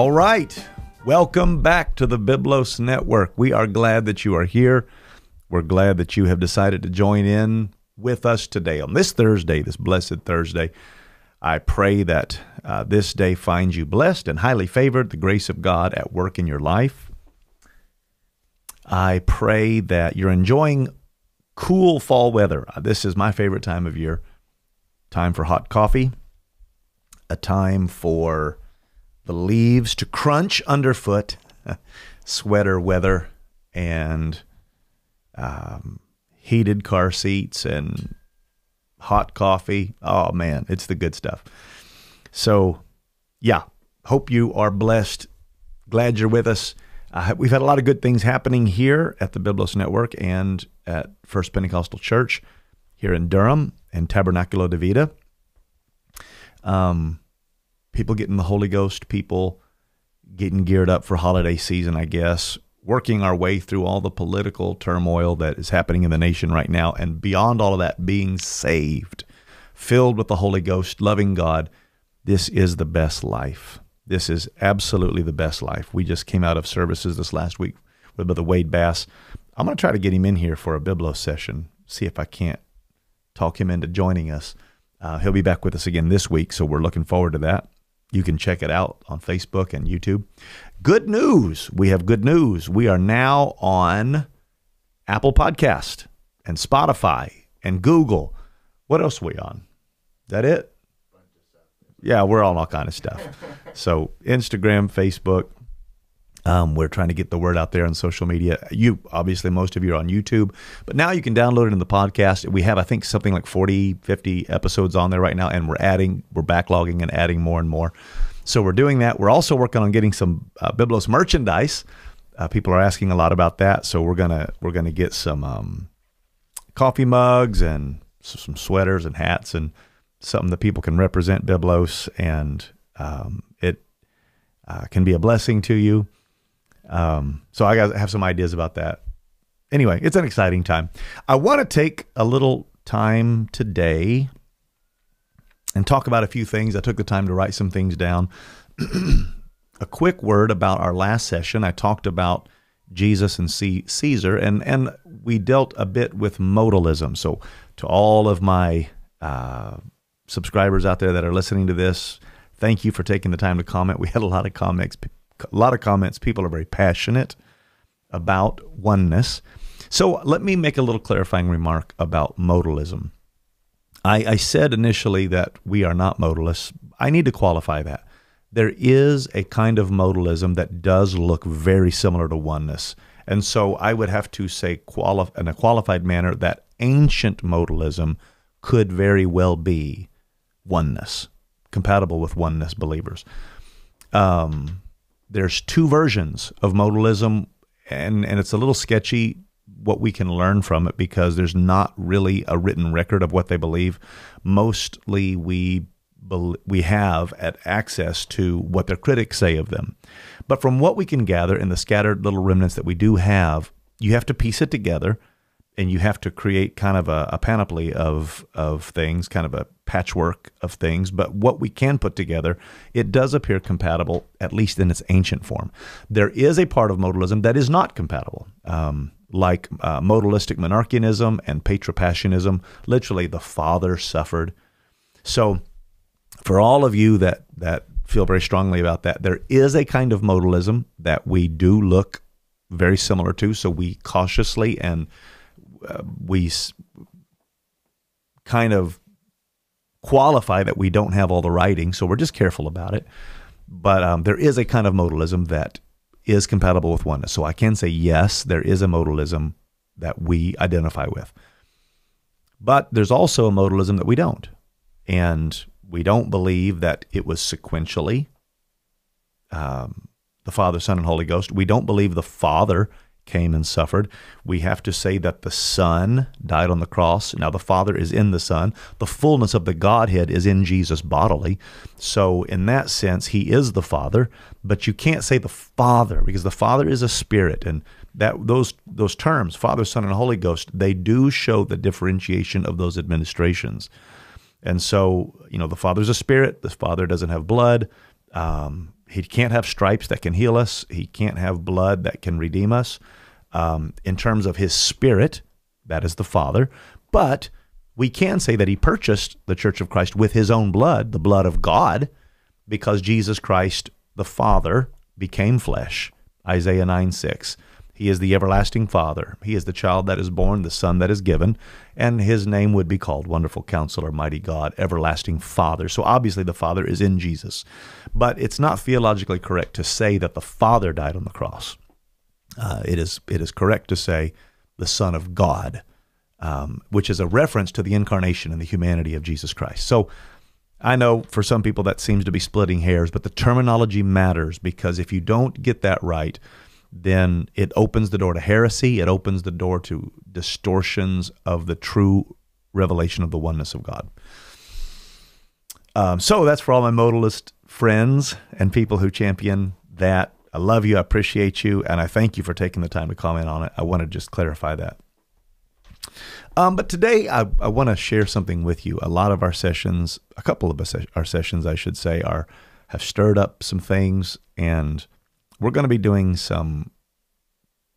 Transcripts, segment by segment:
All right. Welcome back to the Biblos Network. We are glad that you are here. We're glad that you have decided to join in with us today on this Thursday, this blessed Thursday. I pray that uh, this day finds you blessed and highly favored, the grace of God at work in your life. I pray that you're enjoying cool fall weather. Uh, this is my favorite time of year. Time for hot coffee, a time for the leaves to crunch underfoot, sweater weather, and um, heated car seats and hot coffee. Oh man, it's the good stuff. So, yeah, hope you are blessed. Glad you're with us. Uh, we've had a lot of good things happening here at the Biblos Network and at First Pentecostal Church here in Durham and Tabernaculo de Vida. Um, people getting the Holy Ghost, people getting geared up for holiday season, I guess, working our way through all the political turmoil that is happening in the nation right now, and beyond all of that, being saved, filled with the Holy Ghost, loving God. This is the best life. This is absolutely the best life. We just came out of services this last week with Brother Wade Bass. I'm going to try to get him in here for a Biblo session, see if I can't talk him into joining us. Uh, he'll be back with us again this week, so we're looking forward to that. You can check it out on Facebook and YouTube. Good news. We have good news. We are now on Apple Podcast and Spotify and Google. What else are we on? That it? Yeah, we're on all kind of stuff. so Instagram, Facebook, um, we're trying to get the word out there on social media. You obviously, most of you are on YouTube, but now you can download it in the podcast. We have, I think, something like 40, 50 episodes on there right now, and we're adding, we're backlogging and adding more and more. So we're doing that. We're also working on getting some uh, Biblos merchandise. Uh, people are asking a lot about that, so we're gonna we're gonna get some um, coffee mugs and some sweaters and hats and something that people can represent Biblos, and um, it uh, can be a blessing to you. Um, so I have some ideas about that. Anyway, it's an exciting time. I want to take a little time today and talk about a few things. I took the time to write some things down. a quick word about our last session. I talked about Jesus and C- Caesar, and and we dealt a bit with modalism. So to all of my uh, subscribers out there that are listening to this, thank you for taking the time to comment. We had a lot of comments a lot of comments. People are very passionate about oneness. So let me make a little clarifying remark about modalism. I, I said initially that we are not modalists. I need to qualify that. There is a kind of modalism that does look very similar to oneness. And so I would have to say quali- in a qualified manner that ancient modalism could very well be oneness, compatible with oneness believers. Um, there's two versions of modalism, and, and it's a little sketchy what we can learn from it because there's not really a written record of what they believe. Mostly we we have at access to what their critics say of them. But from what we can gather in the scattered little remnants that we do have, you have to piece it together and you have to create kind of a, a, panoply of of things, kind of a patchwork of things. But what we can put together, it does appear compatible, at least in its ancient form. There is a part of modalism that is not compatible, um, like uh, modalistic monarchianism and patripassianism. Literally, the father suffered. So, for all of you that that feel very strongly about that, there is a kind of modalism that we do look very similar to. So we cautiously and uh, we kind of qualify that we don't have all the writing, so we're just careful about it. But um, there is a kind of modalism that is compatible with oneness. So I can say, yes, there is a modalism that we identify with. But there's also a modalism that we don't. And we don't believe that it was sequentially um, the Father, Son, and Holy Ghost. We don't believe the Father came and suffered. We have to say that the Son died on the cross. Now, the Father is in the Son. The fullness of the Godhead is in Jesus bodily. So, in that sense, He is the Father. But you can't say the Father because the Father is a spirit, and that those those terms, Father, Son, and Holy Ghost, they do show the differentiation of those administrations. And so, you know, the Father's a spirit. The Father doesn't have blood. Um, he can't have stripes that can heal us. He can't have blood that can redeem us. Um, in terms of his spirit, that is the Father. But we can say that he purchased the Church of Christ with his own blood, the blood of God, because Jesus Christ, the Father, became flesh. Isaiah 9 6. He is the everlasting Father. He is the child that is born, the Son that is given, and his name would be called Wonderful Counselor, Mighty God, Everlasting Father. So obviously the Father is in Jesus. But it's not theologically correct to say that the Father died on the cross. Uh, it is it is correct to say the Son of God, um, which is a reference to the incarnation and the humanity of Jesus Christ. So I know for some people that seems to be splitting hairs, but the terminology matters because if you don't get that right, then it opens the door to heresy. It opens the door to distortions of the true revelation of the oneness of God. Um, so that's for all my modalist friends and people who champion that. I love you. I appreciate you. And I thank you for taking the time to comment on it. I want to just clarify that. Um, but today, I, I want to share something with you. A lot of our sessions, a couple of our sessions, I should say, are have stirred up some things, and we're going to be doing some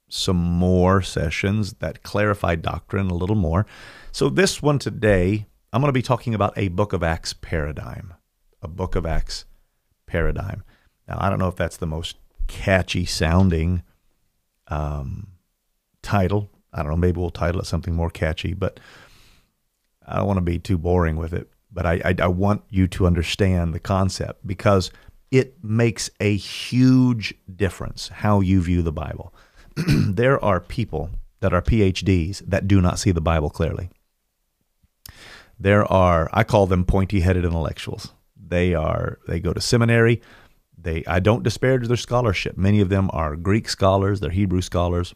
some more sessions that clarify doctrine a little more. So this one today, I'm going to be talking about a Book of Acts paradigm, a Book of Acts paradigm. Now, I don't know if that's the most catchy sounding um, title I don't know, maybe we'll title it something more catchy, but I don't want to be too boring with it. But I, I, I want you to understand the concept because it makes a huge difference how you view the Bible. there are people that are PhDs that do not see the Bible clearly. There are, I call them pointy headed intellectuals. They are, they go to seminary. They, I don't disparage their scholarship. Many of them are Greek scholars, they're Hebrew scholars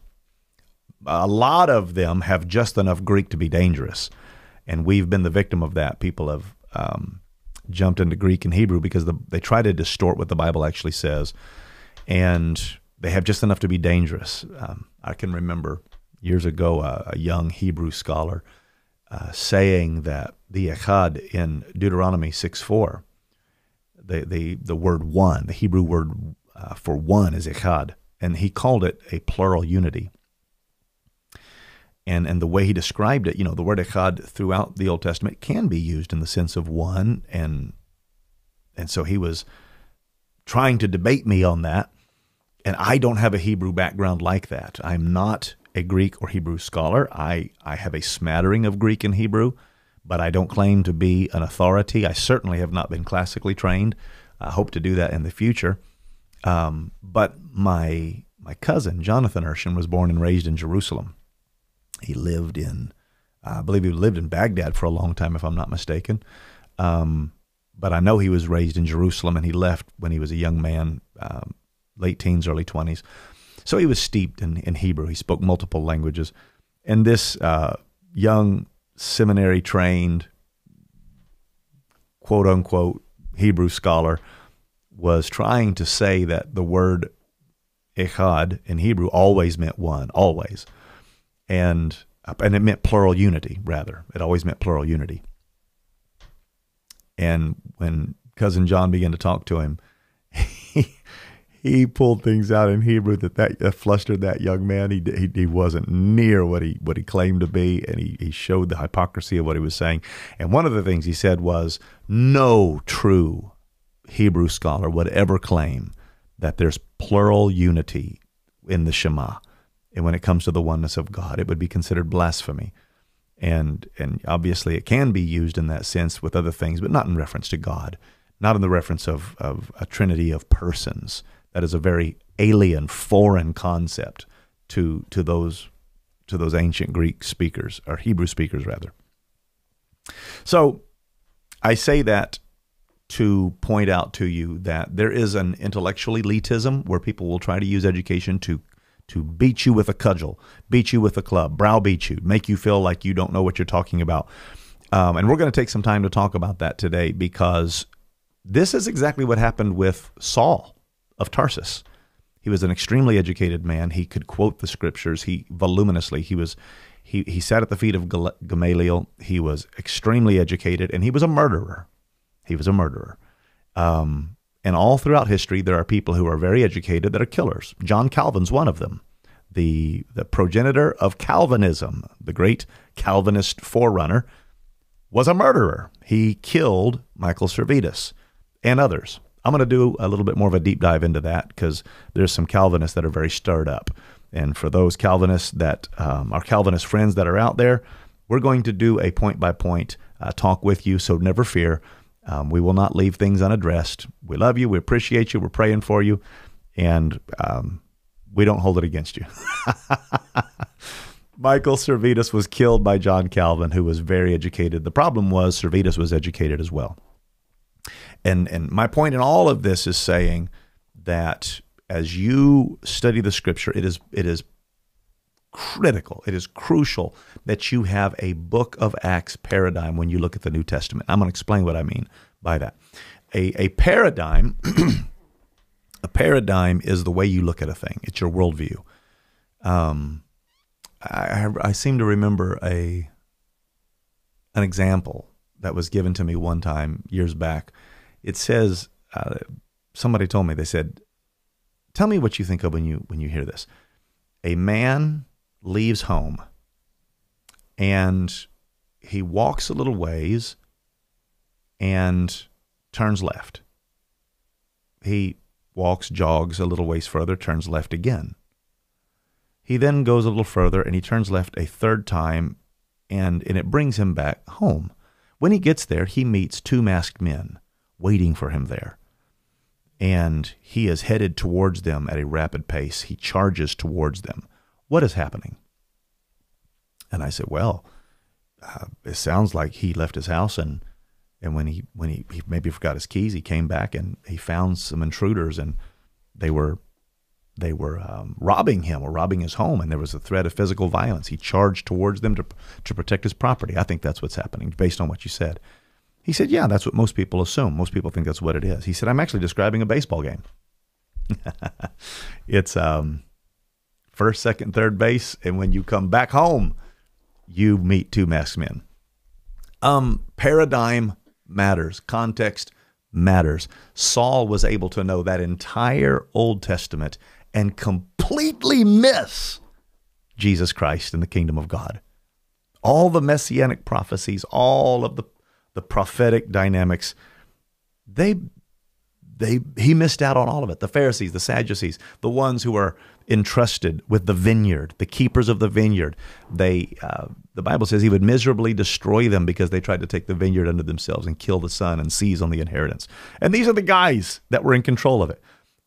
a lot of them have just enough Greek to be dangerous, and we've been the victim of that. People have um, jumped into Greek and Hebrew because the, they try to distort what the Bible actually says, and they have just enough to be dangerous. Um, I can remember years ago a, a young Hebrew scholar uh, saying that the echad in Deuteronomy six four, the the the word one, the Hebrew word uh, for one is echad, and he called it a plural unity and and the way he described it, you know, the word echad throughout the Old Testament can be used in the sense of one, and and so he was trying to debate me on that. And I don't have a Hebrew background like that. I'm not a Greek or Hebrew scholar. I, I have a smattering of Greek and Hebrew, but I don't claim to be an authority. I certainly have not been classically trained. I hope to do that in the future. Um, but my my cousin Jonathan Urshan was born and raised in Jerusalem, he lived in, I believe he lived in Baghdad for a long time, if I'm not mistaken. Um, but I know he was raised in Jerusalem and he left when he was a young man, um, late teens, early 20s. So he was steeped in, in Hebrew. He spoke multiple languages. And this uh, young seminary trained, quote unquote, Hebrew scholar was trying to say that the word echad in Hebrew always meant one, always and and it meant plural unity rather. It always meant plural unity. And when cousin John began to talk to him, he pulled things out in Hebrew that that, flustered that young man. He, he he wasn't near what he what he claimed to be, and he he showed the hypocrisy of what he was saying. And one of the things he said was, "No true Hebrew scholar would ever claim that there's plural unity in the Shema." And when it comes to the oneness of God, it would be considered blasphemy. And and obviously it can be used in that sense with other things, but not in reference to God, not in the reference of, of a trinity of persons. That is a very alien, foreign concept to to those to those ancient Greek speakers or Hebrew speakers rather. So I say that to point out to you that there is an intellectual elitism where people will try to use education to to beat you with a cudgel, beat you with a club, browbeat you, make you feel like you don't know what you're talking about. Um, and we're going to take some time to talk about that today because this is exactly what happened with Saul of Tarsus. He was an extremely educated man. He could quote the scriptures. He voluminously. He was he he sat at the feet of Gamaliel. He was extremely educated, and he was a murderer. He was a murderer. Um, And all throughout history, there are people who are very educated that are killers. John Calvin's one of them, the, the progenitor of Calvinism, the great Calvinist forerunner, was a murderer. He killed Michael Servetus and others. I'm going to do a little bit more of a deep dive into that because there's some Calvinists that are very stirred up. And for those Calvinists that um, are Calvinist friends that are out there, we're going to do a point by point talk with you. So never fear. Um, we will not leave things unaddressed. We love you. We appreciate you. We're praying for you. And um, we don't hold it against you. Michael Servetus was killed by John Calvin, who was very educated. The problem was Servetus was educated as well. And and my point in all of this is saying that as you study the scripture, it is it is critical, it is crucial that you have a book of Acts paradigm when you look at the New Testament. I'm going to explain what I mean by that. A, a paradigm, a paradigm is the way you look at a thing. It's your worldview. Um, I, I seem to remember a an example that was given to me one time years back. It says uh, somebody told me they said, "Tell me what you think of when you when you hear this." A man leaves home and he walks a little ways and turns left. He walks, jogs a little ways further, turns left again. He then goes a little further and he turns left a third time and, and it brings him back home. When he gets there, he meets two masked men waiting for him there. And he is headed towards them at a rapid pace. He charges towards them. What is happening? And I said, Well, uh, it sounds like he left his house and and when he when he, he maybe forgot his keys, he came back and he found some intruders and they were they were um, robbing him or robbing his home, and there was a threat of physical violence. He charged towards them to to protect his property. I think that's what's happening, based on what you said. He said, "Yeah, that's what most people assume. Most people think that's what it is." He said, "I'm actually describing a baseball game. it's um, first, second, third base, and when you come back home, you meet two masked men. Um, paradigm matters, context matters. Saul was able to know that entire Old Testament and completely miss Jesus Christ and the kingdom of God. All the messianic prophecies, all of the, the prophetic dynamics, they they he missed out on all of it. The Pharisees, the Sadducees, the ones who were entrusted with the vineyard, the keepers of the vineyard. They, uh, the Bible says, he would miserably destroy them because they tried to take the vineyard unto themselves and kill the son and seize on the inheritance. And these are the guys that were in control of it.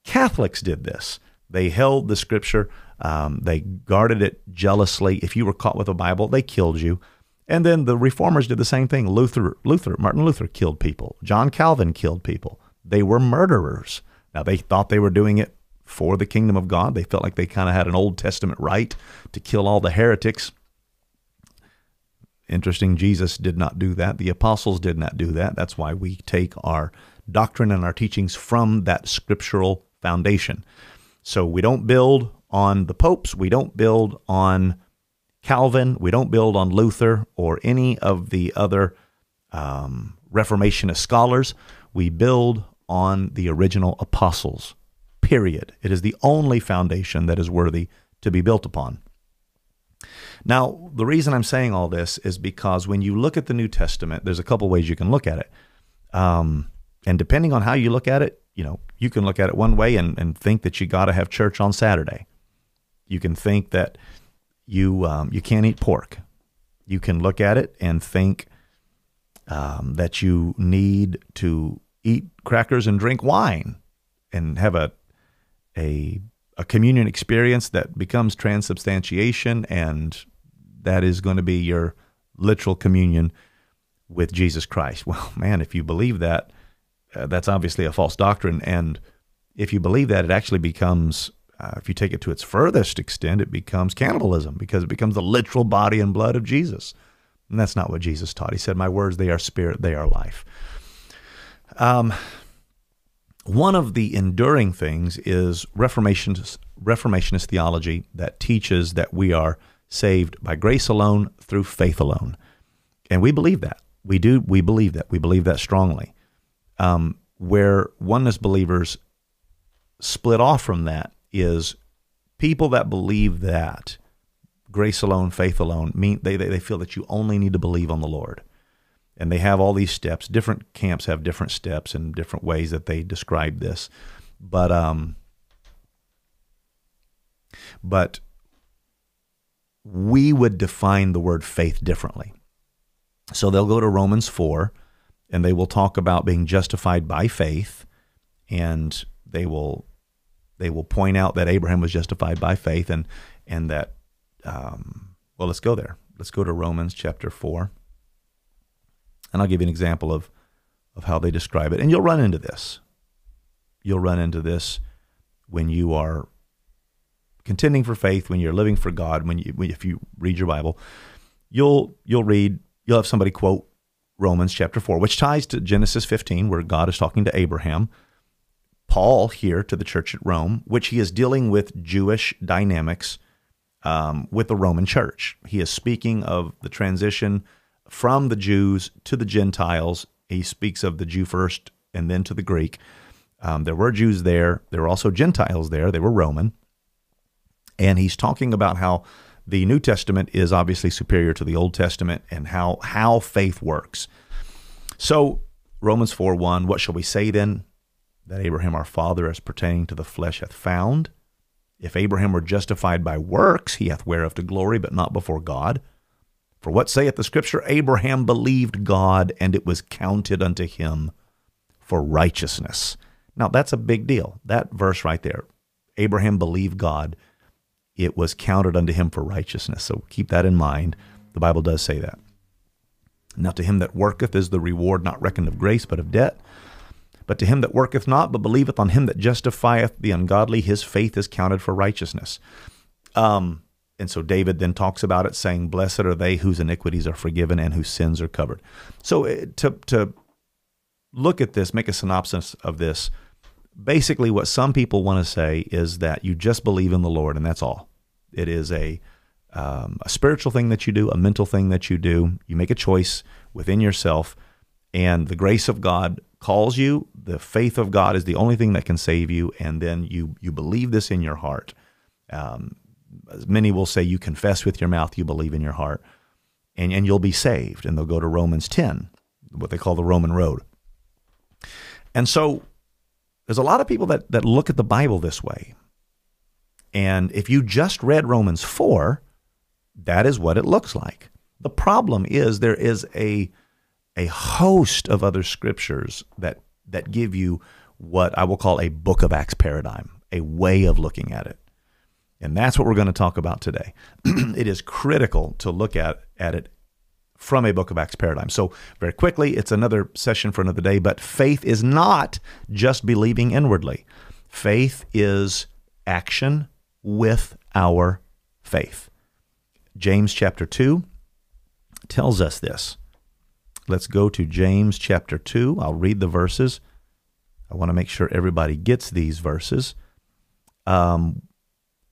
Catholics did this. They held the Scripture. Um, they guarded it jealously. If you were caught with a Bible, they killed you. And then the reformers did the same thing. Luther, Luther, Martin Luther killed people. John Calvin killed people. They were murderers. Now they thought they were doing it for the kingdom of God. They felt like they kind of had an Old Testament right to kill all the heretics. Interesting, Jesus did not do that. The apostles did not do that. That's why we take our doctrine and our teachings from that scriptural foundation. So we don't build on the popes, we don't build on Calvin, we don't build on Luther or any of the other um, Reformationist scholars. We build on the original apostles period. It is the only foundation that is worthy to be built upon. Now, the reason I'm saying all this is because when you look at the New Testament, there's a couple ways you can look at it. Um, and depending on how you look at it, you know, you can look at it one way and, and think that you got to have church on Saturday. You can think that you um, you can't eat pork. You can look at it and think um, that you need to eat crackers and drink wine and have a a a communion experience that becomes transubstantiation, and that is going to be your literal communion with Jesus Christ. Well, man, if you believe that, uh, that's obviously a false doctrine. And if you believe that, it actually becomes, uh, if you take it to its furthest extent, it becomes cannibalism because it becomes the literal body and blood of Jesus. And that's not what Jesus taught. He said, My words, they are spirit, they are life. Um, one of the enduring things is Reformationist, Reformationist theology that teaches that we are saved by grace alone through faith alone. And we believe that. We do. We believe that. We believe that strongly. Um, where oneness believers split off from that is people that believe that grace alone, faith alone, mean they, they, they feel that you only need to believe on the Lord. And they have all these steps. Different camps have different steps and different ways that they describe this. But um but we would define the word faith differently. So they'll go to Romans 4 and they will talk about being justified by faith and they will they will point out that Abraham was justified by faith and and that um, well let's go there. Let's go to Romans chapter 4 and I'll give you an example of of how they describe it. And you'll run into this. You'll run into this when you are contending for faith when you're living for God when you if you read your Bible. You'll you'll read you'll have somebody quote Romans chapter 4, which ties to Genesis 15, where God is talking to Abraham. Paul here to the church at Rome, which he is dealing with Jewish dynamics um, with the Roman church. He is speaking of the transition from the Jews to the Gentiles. He speaks of the Jew first and then to the Greek. Um, there were Jews there, there were also Gentiles there, they were Roman. And he's talking about how the New Testament is obviously superior to the Old Testament and how how faith works. So Romans 4 1, what shall we say then? That Abraham our father as pertaining to the flesh hath found. If Abraham were justified by works, he hath whereof to glory, but not before God. For what saith the scripture? Abraham believed God, and it was counted unto him for righteousness. Now that's a big deal. That verse right there. Abraham believed God, it was counted unto him for righteousness. So keep that in mind. The Bible does say that. Now to him that worketh is the reward not reckoned of grace, but of debt. But to him that worketh not, but believeth on him that justifieth the ungodly, his faith is counted for righteousness. Um, and so David then talks about it, saying, Blessed are they whose iniquities are forgiven and whose sins are covered. So eh, to, to look at this, make a synopsis of this, basically what some people want to say is that you just believe in the Lord and that's all. It is a um, a spiritual thing that you do, a mental thing that you do. You make a choice within yourself, and the grace of God calls you. The faith of God is the only thing that can save you, and then you you believe this in your heart. Um, many will say you confess with your mouth, you believe in your heart, and and you'll be saved. And they'll go to Romans ten, what they call the Roman road. And so there's a lot of people that, that look at the Bible this way. And if you just read Romans 4, that is what it looks like. The problem is there is a, a host of other scriptures that, that give you what I will call a book of Acts paradigm, a way of looking at it. And that's what we're going to talk about today. it is critical to look at, at it from a Book of Acts paradigm. So, very quickly, it's another session for another day, but faith is not just believing inwardly. Faith is action with our faith. James chapter 2 tells us this. Let's go to James chapter 2. I'll read the verses. I want to make sure everybody gets these verses. Um,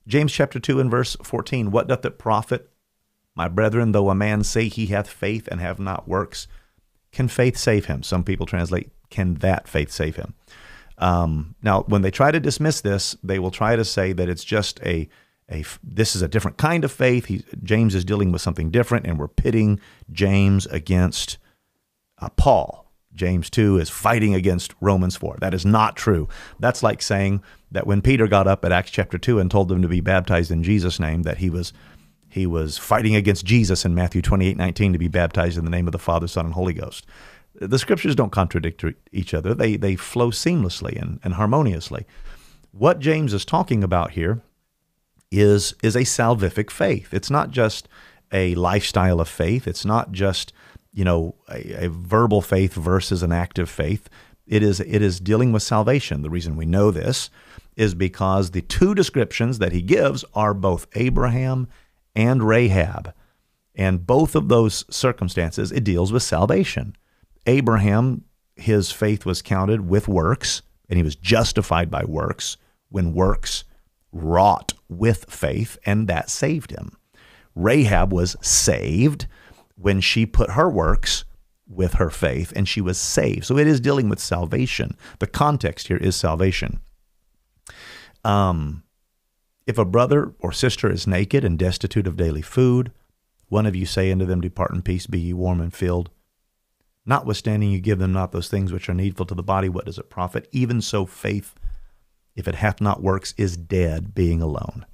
James chapter 2 and verse 14 What doth it profit my brethren, though a man say he hath faith and have not works, can faith save him? Some people translate, can that faith save him? Um, now, when they try to dismiss this, they will try to say that it's just a, a this is a different kind of faith. He, James is dealing with something different, and we're pitting James against uh, Paul. James 2 is fighting against Romans 4. That is not true. That's like saying that when Peter got up at Acts chapter 2 and told them to be baptized in Jesus' name, that he was he was fighting against Jesus in Matthew 28 19 to be baptized in the name of the Father, Son, and Holy Ghost. The scriptures don't contradict each other, they, they flow seamlessly and, and harmoniously. What James is talking about here is, is a salvific faith. It's not just a lifestyle of faith, it's not just you know a, a verbal faith versus an active faith. It is, it is dealing with salvation. The reason we know this is because the two descriptions that he gives are both Abraham and Rahab. And both of those circumstances, it deals with salvation. Abraham, his faith was counted with works, and he was justified by works when works wrought with faith, and that saved him. Rahab was saved when she put her works with her faith and she was saved. So it is dealing with salvation. The context here is salvation. Um, if a brother or sister is naked and destitute of daily food, one of you say unto them, Depart in peace, be ye warm and filled. Notwithstanding, you give them not those things which are needful to the body, what does it profit? Even so, faith, if it hath not works, is dead, being alone.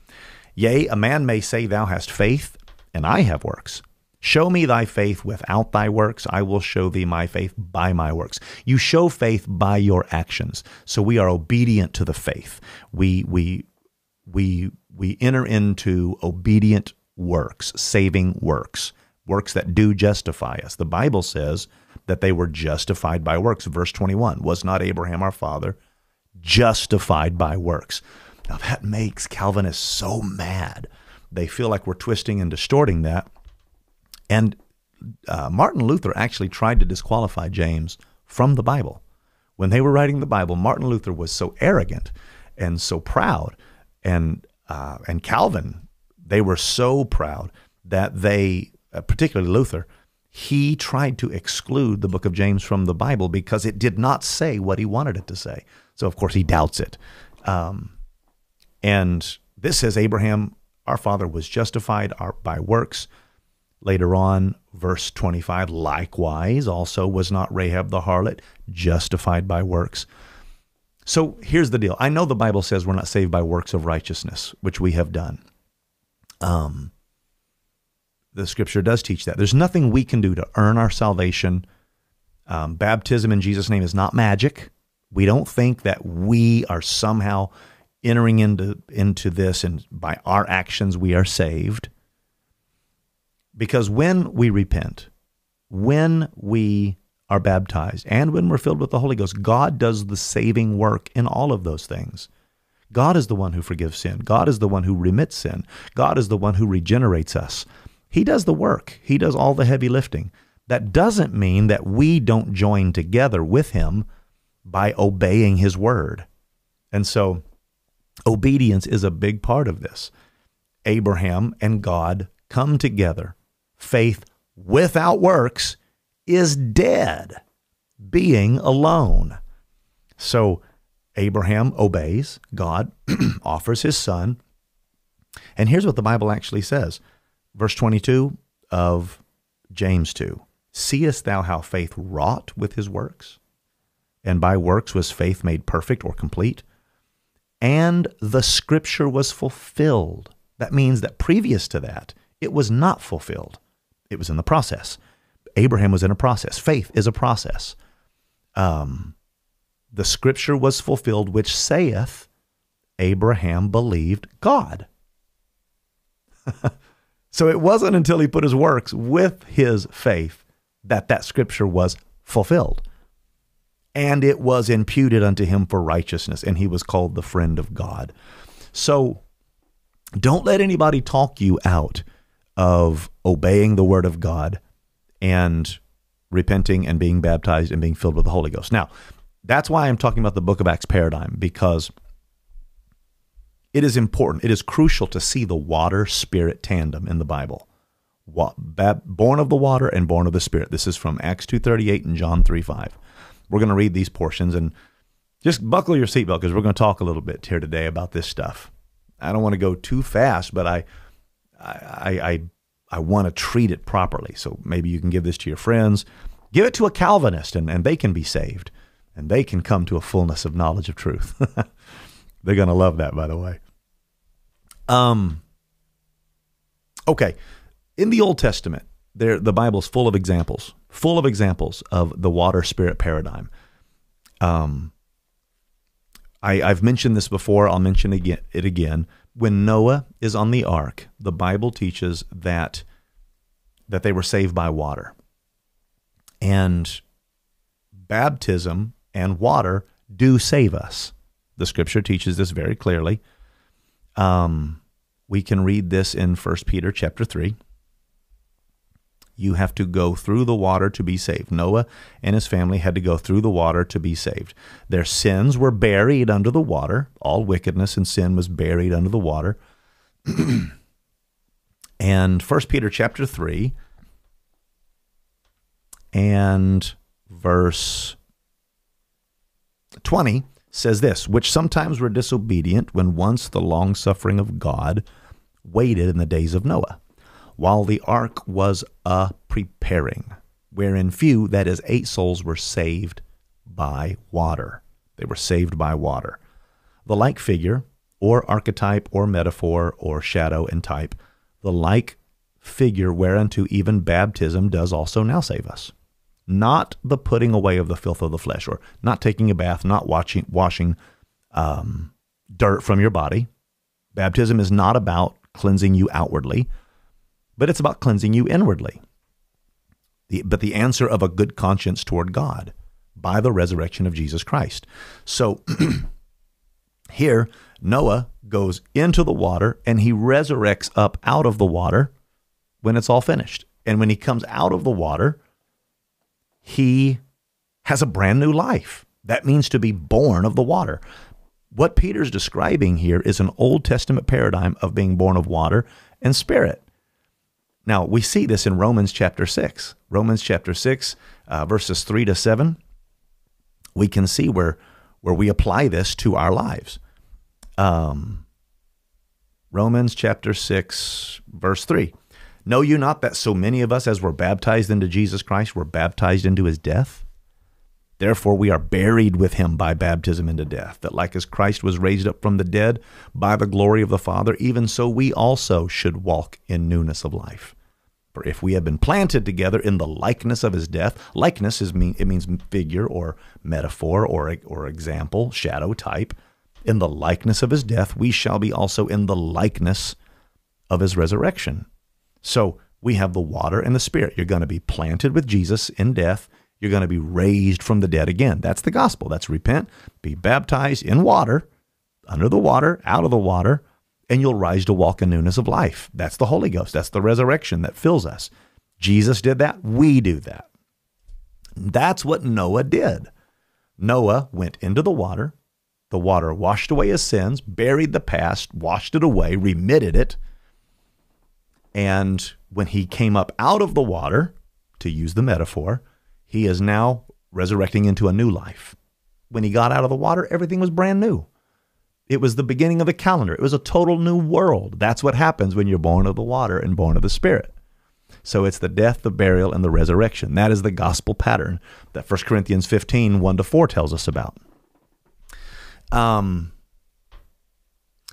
Yea, a man may say, Thou hast faith, and I have works. Show me thy faith without thy works. I will show thee my faith by my works. You show faith by your actions. So we are obedient to the faith. We we we we enter into obedient works, saving works, works that do justify us. The Bible says that they were justified by works. Verse 21 Was not Abraham our father justified by works? Now that makes Calvinists so mad. They feel like we're twisting and distorting that. And uh, Martin Luther actually tried to disqualify James from the Bible. When they were writing the Bible, Martin Luther was so arrogant and so proud, and uh, and Calvin, they were so proud that they, uh, particularly Luther, he tried to exclude the book of James from the Bible because it did not say what he wanted it to say. So of course he doubts it. Um, and this says Abraham, our father, was justified by works. Later on, verse 25, likewise, also was not Rahab the harlot justified by works. So here's the deal. I know the Bible says we're not saved by works of righteousness, which we have done. Um, the scripture does teach that. There's nothing we can do to earn our salvation. Um, baptism in Jesus' name is not magic. We don't think that we are somehow entering into into this and by our actions we are saved because when we repent when we are baptized and when we're filled with the holy ghost god does the saving work in all of those things. God is the one who forgives sin. God is the one who remits sin. God is the one who regenerates us. He does the work. He does all the heavy lifting. That doesn't mean that we don't join together with him by obeying his word. And so Obedience is a big part of this. Abraham and God come together. Faith without works is dead, being alone. So Abraham obeys, God offers his son. And here's what the Bible actually says verse 22 of James 2 Seest thou how faith wrought with his works? And by works was faith made perfect or complete? and the scripture was fulfilled. That means that previous to that, it was not fulfilled. It was in the process. Abraham was in a process. Faith is a process. Um, the scripture was fulfilled, which saith, Abraham believed God. so it wasn't until he put his works with his faith that that scripture was fulfilled and it was imputed unto him for righteousness, and he was called the friend of God. So don't let anybody talk you out of obeying the word of God and repenting and being baptized and being filled with the Holy Ghost. Now, that's why I'm talking about the book of Acts paradigm, because it is important, it is crucial to see the water spirit tandem in the Bible. Born of the water and born of the spirit. This is from Acts 2:38 and John 3:5. We're going to read these portions and just buckle your seatbelt because we're going to talk a little bit here today about this stuff. I don't want to go too fast, but I, I, I, I want to treat it properly. So maybe you can give this to your friends, give it to a Calvinist, and, and they can be saved, and they can come to a fullness of knowledge of truth. They're going to love that, by the way. Um. Okay, in the Old Testament, there the Bible's full of examples, full of examples of the water spirit paradigm. Um, I, I've mentioned this before. I'll mention again, it again. When Noah is on the ark, the Bible teaches that that they were saved by water, and baptism and water do save us. The Scripture teaches this very clearly. Um, we can read this in First Peter chapter three you have to go through the water to be saved. Noah and his family had to go through the water to be saved. Their sins were buried under the water. All wickedness and sin was buried under the water. and 1 Peter chapter 3 and verse 20 says this, which sometimes were disobedient when once the long suffering of God waited in the days of Noah, while the ark was a preparing, wherein few, that is, eight souls, were saved by water. They were saved by water. The like figure, or archetype, or metaphor, or shadow and type, the like figure whereunto even baptism does also now save us. Not the putting away of the filth of the flesh, or not taking a bath, not watching, washing um, dirt from your body. Baptism is not about cleansing you outwardly, but it's about cleansing you inwardly. The, but the answer of a good conscience toward God by the resurrection of Jesus Christ. So here, Noah goes into the water and he resurrects up out of the water when it's all finished. And when he comes out of the water, he has a brand new life. That means to be born of the water. What Peter's describing here is an Old Testament paradigm of being born of water and spirit. Now, we see this in Romans chapter 6. Romans chapter 6, uh, verses 3 to 7. We can see where, where we apply this to our lives. Um, Romans chapter 6, verse 3. Know you not that so many of us as were baptized into Jesus Christ were baptized into his death? Therefore, we are buried with him by baptism into death, that like as Christ was raised up from the dead by the glory of the Father, even so we also should walk in newness of life. For if we have been planted together in the likeness of his death, likeness is mean it means figure or metaphor or or example, shadow type. In the likeness of his death, we shall be also in the likeness of his resurrection. So we have the water and the spirit. You're going to be planted with Jesus in death. You're going to be raised from the dead again. That's the gospel. That's repent, be baptized in water, under the water, out of the water, and you'll rise to walk in newness of life. That's the Holy Ghost. That's the resurrection that fills us. Jesus did that. We do that. That's what Noah did. Noah went into the water. The water washed away his sins, buried the past, washed it away, remitted it, and when he came up out of the water, to use the metaphor, he is now resurrecting into a new life. When he got out of the water, everything was brand new. It was the beginning of the calendar. It was a total new world. That's what happens when you're born of the water and born of the Spirit. So it's the death, the burial, and the resurrection. That is the gospel pattern that 1 Corinthians 15, 1 to 4 tells us about. Um,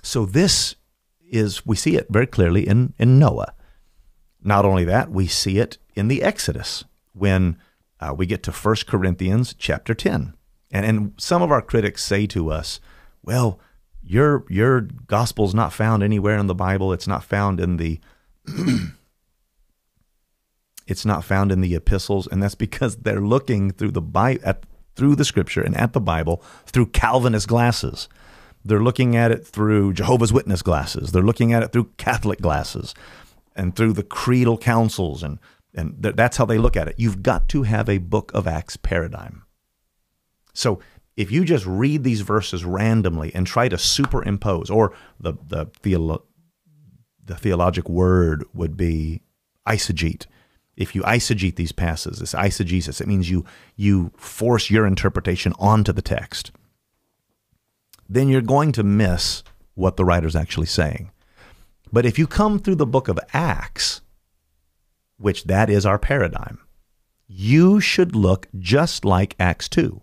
so this is we see it very clearly in, in Noah. Not only that, we see it in the Exodus when uh, we get to 1 Corinthians chapter 10. And, and some of our critics say to us, well, your, your gospel's not found anywhere in the Bible. It's not found in the it's not found in the epistles, and that's because they're looking through the Bible, at, through the Scripture and at the Bible through Calvinist glasses. They're looking at it through Jehovah's Witness glasses. They're looking at it through Catholic glasses and through the creedal councils. And, and th- that's how they look at it. You've got to have a book of Acts paradigm. So if you just read these verses randomly and try to superimpose, or the, the, theolo- the theologic word would be eisegete. If you eisegete these passages, this eisegesis, it means you you force your interpretation onto the text then you're going to miss what the writer's actually saying. But if you come through the book of Acts, which that is our paradigm, you should look just like Acts 2.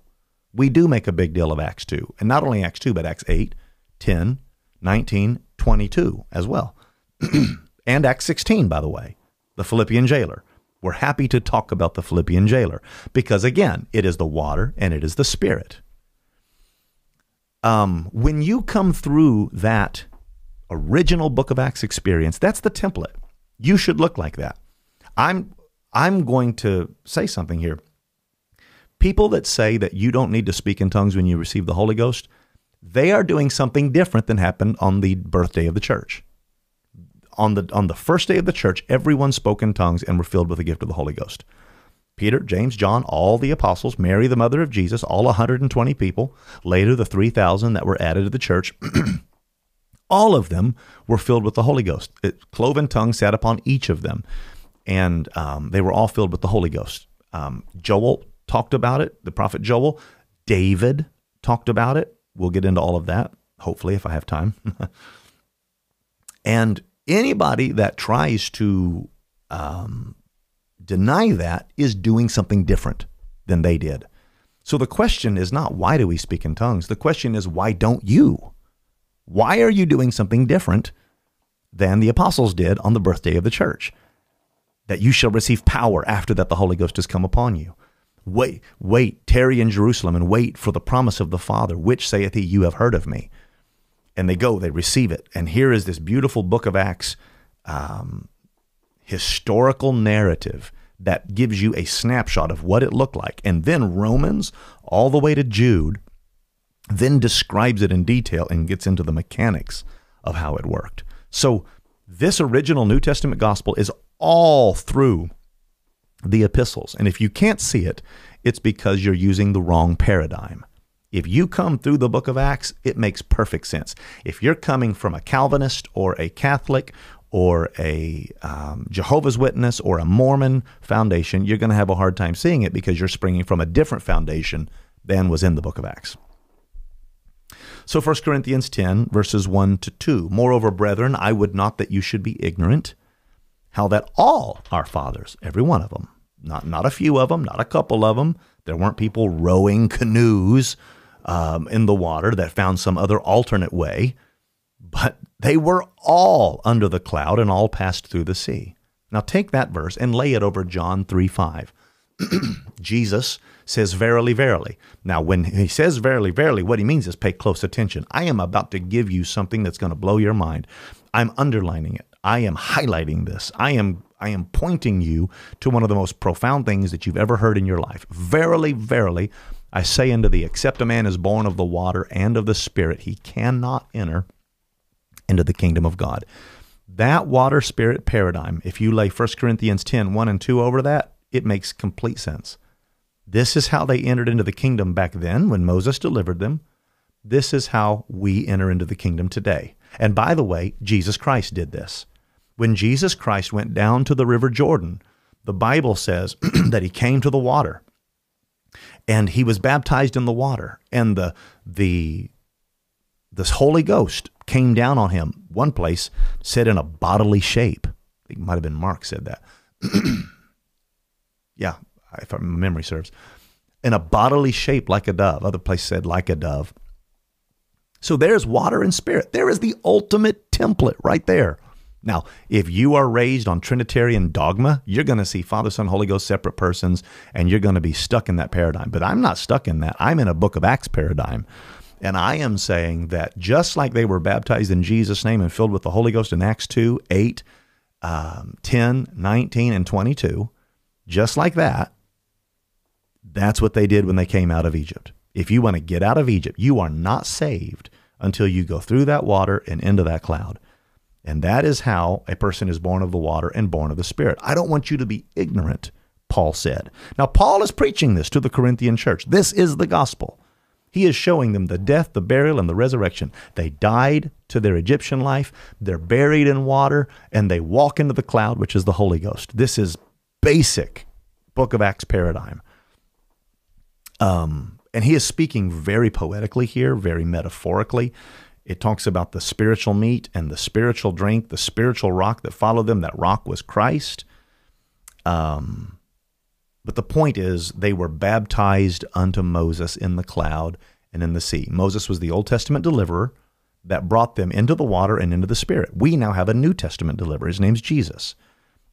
We do make a big deal of Acts 2, and not only Acts 2, but Acts 8, 10, 19, 22 as well. and Acts 16, by the way, the Philippian jailer. We're happy to talk about the Philippian jailer because, again, it is the water and it is the spirit um, when you come through that original Book of Acts experience, that's the template. You should look like that. I'm I'm going to say something here. People that say that you don't need to speak in tongues when you receive the Holy Ghost, they are doing something different than happened on the birthday of the church. On the on the first day of the church, everyone spoke in tongues and were filled with the gift of the Holy Ghost. Peter, James, John, all the apostles, Mary, the mother of Jesus, all 120 people, later the 3,000 that were added to the church, all of them were filled with the Holy Ghost. It, cloven tongue sat upon each of them, and um, they were all filled with the Holy Ghost. Um, Joel talked about it, the prophet Joel. David talked about it. We'll get into all of that, hopefully, if I have time. and anybody that tries to um, deny that is doing something different than they did. So the question is not why do we speak in tongues? The question is why don't you? Why are you doing something different than the apostles did on the birthday of the church? That you shall receive power after that the Holy Ghost has come upon you. Wait, wait, tarry in Jerusalem and wait for the promise of the Father, which saith he, You have heard of me. And they go, they receive it. And here is this beautiful book of Acts um, historical narrative that gives you a snapshot of what it looked like. And then Romans, all the way to Jude, then describes it in detail and gets into the mechanics of how it worked. So, this original New Testament gospel is all through the epistles. And if you can't see it, it's because you're using the wrong paradigm. If you come through the book of Acts, it makes perfect sense. If you're coming from a Calvinist or a Catholic or a um, Jehovah's Witness or a Mormon foundation, you're going to have a hard time seeing it because you're springing from a different foundation than was in the book of Acts. So 1 Corinthians 10, verses 1 to 2. Moreover, brethren, I would not that you should be ignorant how that all our fathers, every one of them, not, not a few of them, not a couple of them, there weren't people rowing canoes um, in the water that found some other alternate way, but they were all under the cloud and all passed through the sea. Now take that verse and lay it over John 3 5. Jesus says, Verily, verily. Now, when he says verily, verily, what he means is pay close attention. I am about to give you something that's going to blow your mind. I'm underlining it. I am highlighting this. I am I am pointing you to one of the most profound things that you've ever heard in your life. Verily, verily, I say unto thee, except a man is born of the water and of the Spirit, he cannot enter into the kingdom of God. That water spirit paradigm, if you lay 1 Corinthians 10, 1 and 2 over that, it makes complete sense. This is how they entered into the kingdom back then when Moses delivered them. This is how we enter into the kingdom today. And by the way, Jesus Christ did this. When Jesus Christ went down to the river Jordan, the Bible says that he came to the water and he was baptized in the water and the the this Holy Ghost came down on him. One place said in a bodily shape. it might have been Mark said that. yeah, if my memory serves. In a bodily shape like a dove. Other place said like a dove. So there's water and spirit. There is the ultimate template right there. Now, if you are raised on Trinitarian dogma, you're going to see Father, Son, Holy Ghost separate persons, and you're going to be stuck in that paradigm. But I'm not stuck in that. I'm in a book of Acts paradigm. And I am saying that just like they were baptized in Jesus' name and filled with the Holy Ghost in Acts 2, 8, um, 10, 19, and 22, just like that, that's what they did when they came out of Egypt. If you want to get out of Egypt, you are not saved until you go through that water and into that cloud. And that is how a person is born of the water and born of the Spirit. I don't want you to be ignorant, Paul said. Now, Paul is preaching this to the Corinthian church. This is the gospel. He is showing them the death, the burial, and the resurrection. They died to their Egyptian life, they're buried in water, and they walk into the cloud, which is the Holy Ghost. This is basic book of Acts paradigm. Um, and he is speaking very poetically here, very metaphorically. It talks about the spiritual meat and the spiritual drink, the spiritual rock that followed them. That rock was Christ. Um, but the point is, they were baptized unto Moses in the cloud and in the sea. Moses was the Old Testament deliverer that brought them into the water and into the Spirit. We now have a New Testament deliverer. His name's Jesus.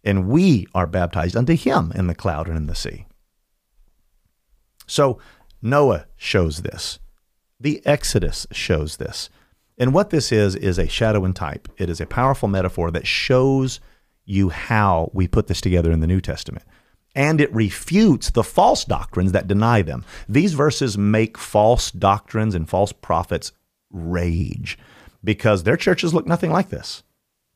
And we are baptized unto him in the cloud and in the sea. So Noah shows this. The Exodus shows this. And what this is, is a shadow and type. It is a powerful metaphor that shows you how we put this together in the New Testament. And it refutes the false doctrines that deny them. These verses make false doctrines and false prophets rage because their churches look nothing like this.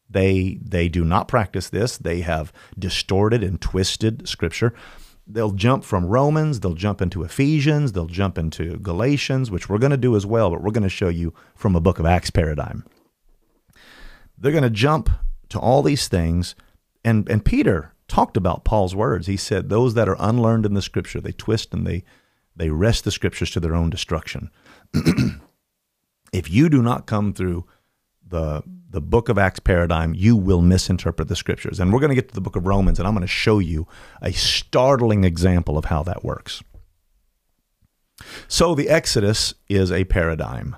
They, they do not practice this. They have distorted and twisted Scripture they'll jump from Romans, they'll jump into Ephesians, they'll jump into Galatians, which we're going to do as well, but we're going to show you from a book of Acts paradigm. They're going to jump to all these things, and, and Peter talked about Paul's words. He said, Those that are unlearned in the scripture, they twist and they, they wrest the scriptures to their own destruction. if you do not come through the, the book of Acts paradigm, you will misinterpret the scriptures. And we're going to get to the book of Romans, and I'm going to show you a startling example of how that works. So the Exodus is a paradigm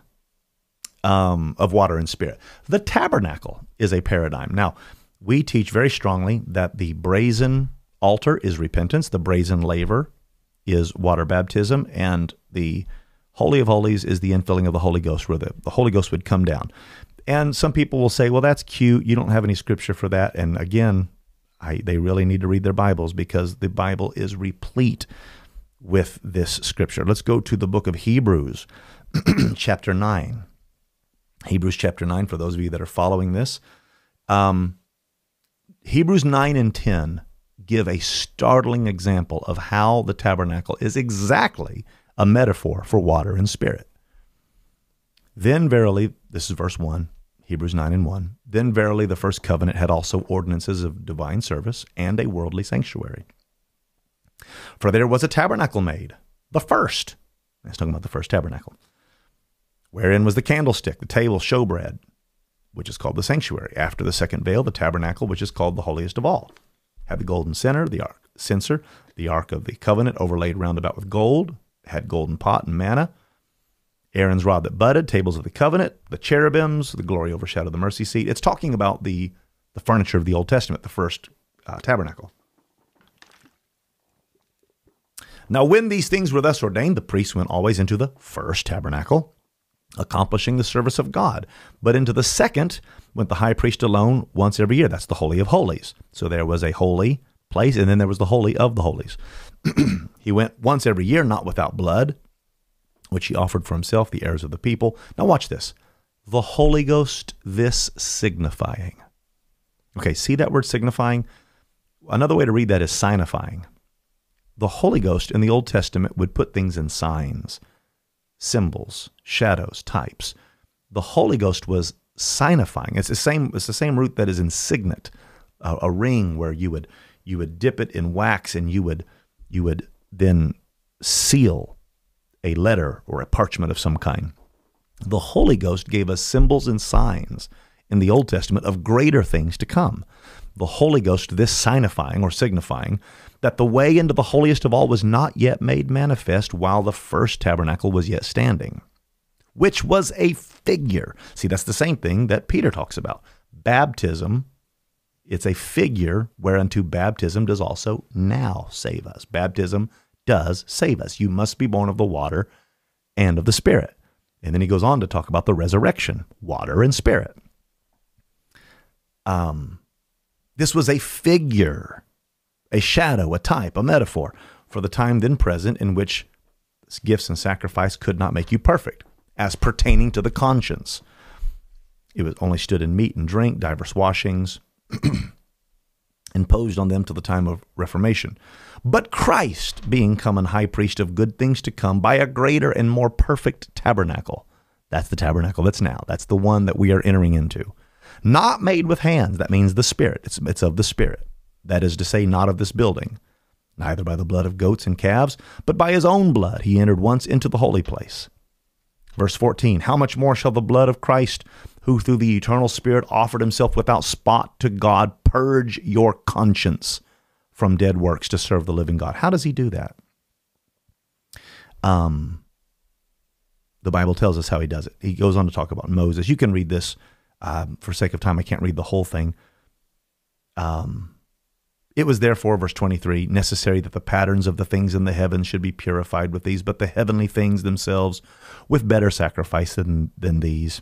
um, of water and spirit. The tabernacle is a paradigm. Now, we teach very strongly that the brazen altar is repentance, the brazen laver is water baptism, and the Holy of Holies is the infilling of the Holy Ghost, where the, the Holy Ghost would come down. And some people will say, well, that's cute. You don't have any scripture for that. And again, I, they really need to read their Bibles because the Bible is replete with this scripture. Let's go to the book of Hebrews, chapter 9. Hebrews chapter 9, for those of you that are following this. Um, Hebrews 9 and 10 give a startling example of how the tabernacle is exactly a metaphor for water and spirit. Then verily, this is verse 1, Hebrews 9 and 1. Then verily the first covenant had also ordinances of divine service and a worldly sanctuary. For there was a tabernacle made, the first. That's talking about the first tabernacle, wherein was the candlestick, the table, showbread, which is called the sanctuary. After the second veil, the tabernacle, which is called the holiest of all, had the golden center, the ark, censer, the ark of the covenant overlaid round about with gold, had golden pot and manna, Aaron's rod that budded, tables of the covenant, the cherubims, the glory overshadowed the mercy seat. It's talking about the the furniture of the Old Testament, the first uh, tabernacle. Now, when these things were thus ordained, the priests went always into the first tabernacle, accomplishing the service of God. But into the second went the high priest alone once every year. That's the Holy of Holies. So there was a holy place, and then there was the Holy of the Holies. he went once every year, not without blood, which he offered for himself, the heirs of the people. Now, watch this. The Holy Ghost, this signifying. Okay, see that word signifying? Another way to read that is signifying. The Holy Ghost in the Old Testament would put things in signs, symbols, shadows, types. The Holy Ghost was signifying. It's the same. It's the same root that is in signet, a, a ring where you would you would dip it in wax and you would you would then seal a letter or a parchment of some kind. The Holy Ghost gave us symbols and signs in the Old Testament of greater things to come. The Holy Ghost, this signifying or signifying that the way into the holiest of all was not yet made manifest while the first tabernacle was yet standing, which was a figure. See, that's the same thing that Peter talks about. Baptism, it's a figure whereunto baptism does also now save us. Baptism does save us. You must be born of the water and of the Spirit. And then he goes on to talk about the resurrection, water and spirit. Um, this was a figure a shadow, a type, a metaphor for the time then present in which gifts and sacrifice could not make you perfect, as pertaining to the conscience. It was only stood in meat and drink, divers washings, imposed on them till the time of Reformation. But Christ, being come an high priest of good things to come, by a greater and more perfect tabernacle. That's the tabernacle that's now. That's the one that we are entering into. Not made with hands. That means the Spirit. It's, it's of the Spirit that is to say, not of this building, neither by the blood of goats and calves, but by his own blood he entered once into the holy place. Verse 14 How much more shall the blood of Christ, who through the eternal Spirit offered himself without spot to God, purge your conscience from dead works to serve the living God? How does he do that? Um, the Bible tells us how he does it. He goes on to talk about Moses. You can read this. Um, for sake of time, I can't read the whole thing. Um, it was therefore, verse 23, necessary that the patterns of the things in the heavens should be purified with these, but the heavenly things themselves with better sacrifice than, than these.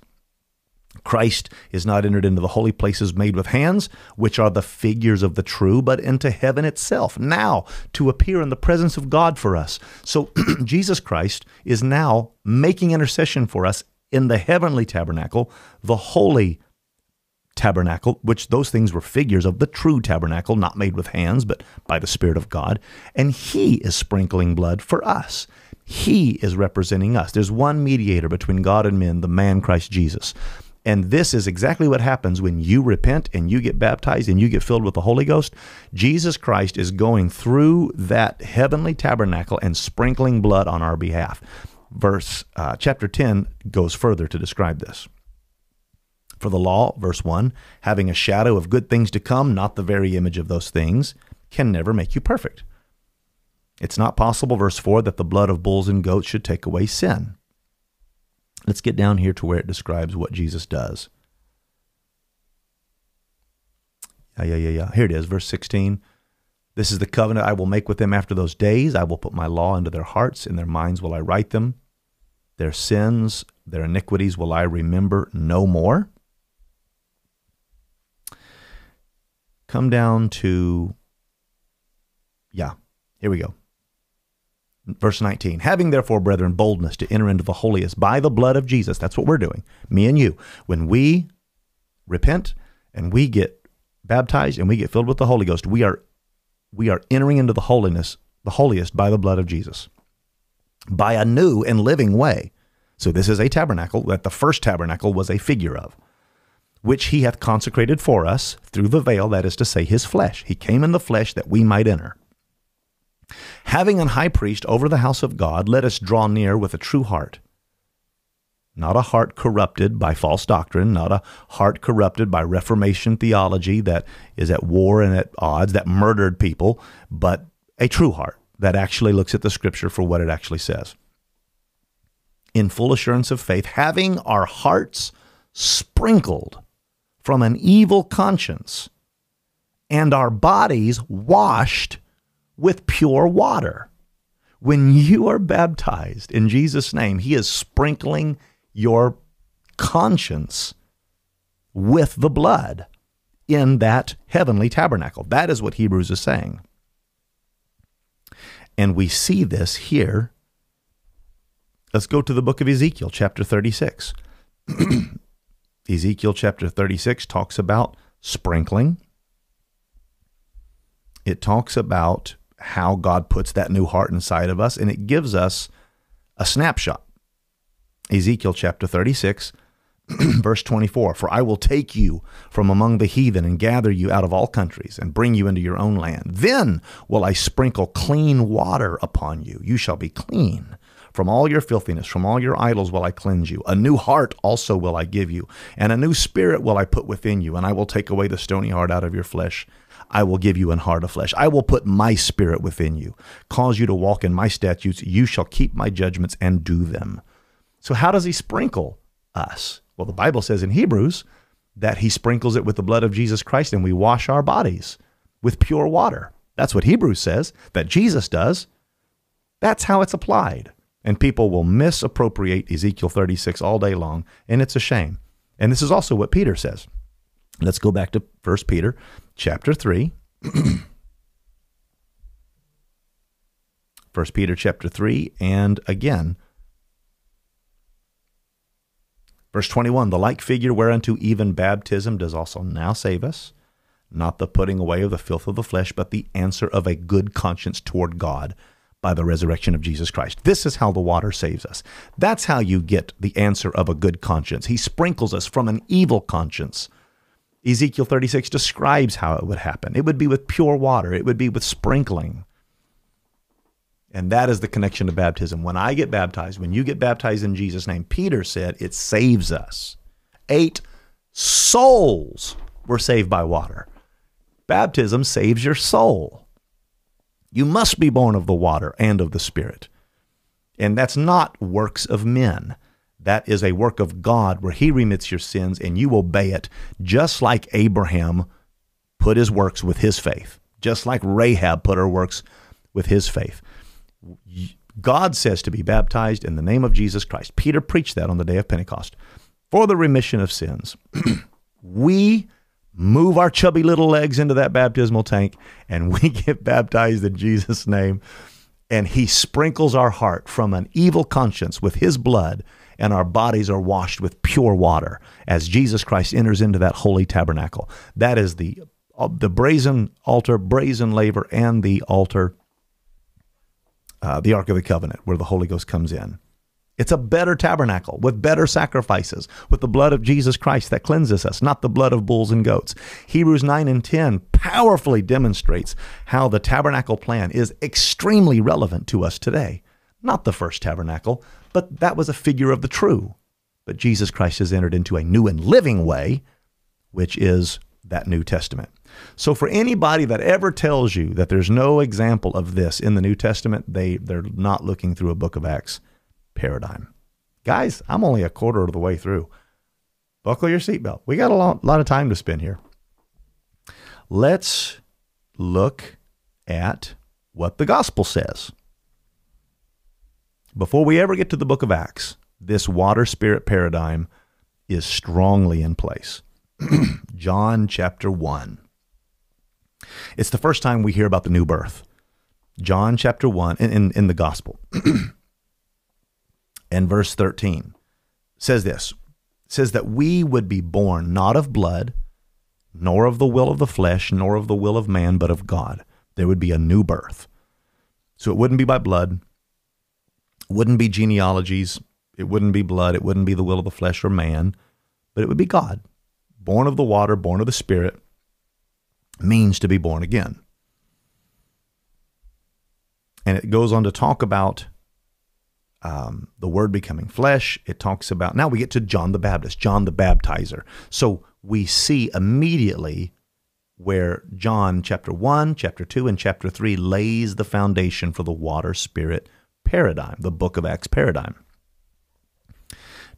Christ is not entered into the holy places made with hands, which are the figures of the true, but into heaven itself, now to appear in the presence of God for us. So Jesus Christ is now making intercession for us in the heavenly tabernacle, the holy tabernacle, which those things were figures of the true tabernacle, not made with hands, but by the Spirit of God. And He is sprinkling blood for us. He is representing us. There's one mediator between God and men, the man Christ Jesus. And this is exactly what happens when you repent and you get baptized and you get filled with the Holy Ghost. Jesus Christ is going through that heavenly tabernacle and sprinkling blood on our behalf. Verse uh, chapter 10 goes further to describe this. For the law, verse 1, having a shadow of good things to come, not the very image of those things, can never make you perfect. It's not possible, verse 4, that the blood of bulls and goats should take away sin. Let's get down here to where it describes what Jesus does. Yeah, yeah, yeah, yeah. Here it is, verse 16. This is the covenant I will make with them after those days. I will put my law into their hearts, in their minds will I write them. Their sins, their iniquities will I remember no more. Come down to, yeah, here we go. Verse 19, having therefore, brethren, boldness to enter into the holiest by the blood of Jesus. That's what we're doing, me and you. When we repent and we get baptized and we get filled with the Holy Ghost, we are we are entering into the holiness, the holiest by the blood of Jesus. By a new and living way. So this is a tabernacle that the first tabernacle was a figure of, which he hath consecrated for us through the veil, that is to say, his flesh. He came in the flesh that we might enter. Having an high priest over the house of God, let us draw near with a true heart. Not a heart corrupted by false doctrine, not a heart corrupted by Reformation theology that is at war and at odds, that murdered people, but a true heart that actually looks at the scripture for what it actually says. In full assurance of faith, having our hearts sprinkled from an evil conscience and our bodies washed with pure water. When you are baptized in Jesus' name, He is sprinkling your conscience with the blood in that heavenly tabernacle. That is what Hebrews is saying. And we see this here. Let's go to the book of Ezekiel, chapter 36. Ezekiel chapter 36 talks about sprinkling. It talks about how God puts that new heart inside of us, and it gives us a snapshot. Ezekiel chapter 36, verse 24 For I will take you from among the heathen and gather you out of all countries and bring you into your own land. Then will I sprinkle clean water upon you. You shall be clean. From all your filthiness, from all your idols will I cleanse you. A new heart also will I give you, and a new spirit will I put within you, and I will take away the stony heart out of your flesh I will give you an heart of flesh. I will put my spirit within you, cause you to walk in my statutes. You shall keep my judgments and do them. So, how does he sprinkle us? Well, the Bible says in Hebrews that he sprinkles it with the blood of Jesus Christ and we wash our bodies with pure water. That's what Hebrews says that Jesus does. That's how it's applied. And people will misappropriate Ezekiel 36 all day long, and it's a shame. And this is also what Peter says. Let's go back to 1 Peter chapter 3. 1 Peter chapter 3 and again verse 21 the like figure whereunto even baptism does also now save us not the putting away of the filth of the flesh but the answer of a good conscience toward God by the resurrection of Jesus Christ. This is how the water saves us. That's how you get the answer of a good conscience. He sprinkles us from an evil conscience Ezekiel 36 describes how it would happen. It would be with pure water, it would be with sprinkling. And that is the connection to baptism. When I get baptized, when you get baptized in Jesus' name, Peter said it saves us. Eight souls were saved by water. Baptism saves your soul. You must be born of the water and of the Spirit. And that's not works of men. That is a work of God where He remits your sins and you obey it, just like Abraham put his works with his faith, just like Rahab put her works with his faith. God says to be baptized in the name of Jesus Christ. Peter preached that on the day of Pentecost for the remission of sins. we move our chubby little legs into that baptismal tank and we get baptized in Jesus' name. And he sprinkles our heart from an evil conscience with his blood and our bodies are washed with pure water as Jesus Christ enters into that holy tabernacle. That is the uh, the brazen altar, brazen laver, and the altar, uh, the Ark of the Covenant, where the Holy Ghost comes in. It's a better tabernacle with better sacrifices, with the blood of Jesus Christ that cleanses us, not the blood of bulls and goats. Hebrews 9 and 10 powerfully demonstrates how the tabernacle plan is extremely relevant to us today. Not the first tabernacle, but that was a figure of the true. But Jesus Christ has entered into a new and living way, which is that New Testament. So for anybody that ever tells you that there's no example of this in the New Testament, they they're not looking through a book of Acts paradigm. Guys, I'm only a quarter of the way through. Buckle your seatbelt. We got a lot, lot of time to spend here. Let's look at what the gospel says. Before we ever get to the book of Acts, this water spirit paradigm is strongly in place. John chapter 1. It's the first time we hear about the new birth. John chapter 1 in, in, in the gospel. and verse 13 says this says that we would be born not of blood, nor of the will of the flesh, nor of the will of man, but of God. There would be a new birth. So it wouldn't be by blood, wouldn't be genealogies, it wouldn't be blood, it wouldn't be the will of the flesh or man, but it would be God. Born of the water, born of the Spirit, means to be born again. And it goes on to talk about um, the word becoming flesh. It talks about, now we get to John the Baptist, John the Baptizer. So we see immediately where John chapter 1, chapter 2, and chapter 3 lays the foundation for the water spirit paradigm, the book of Acts paradigm.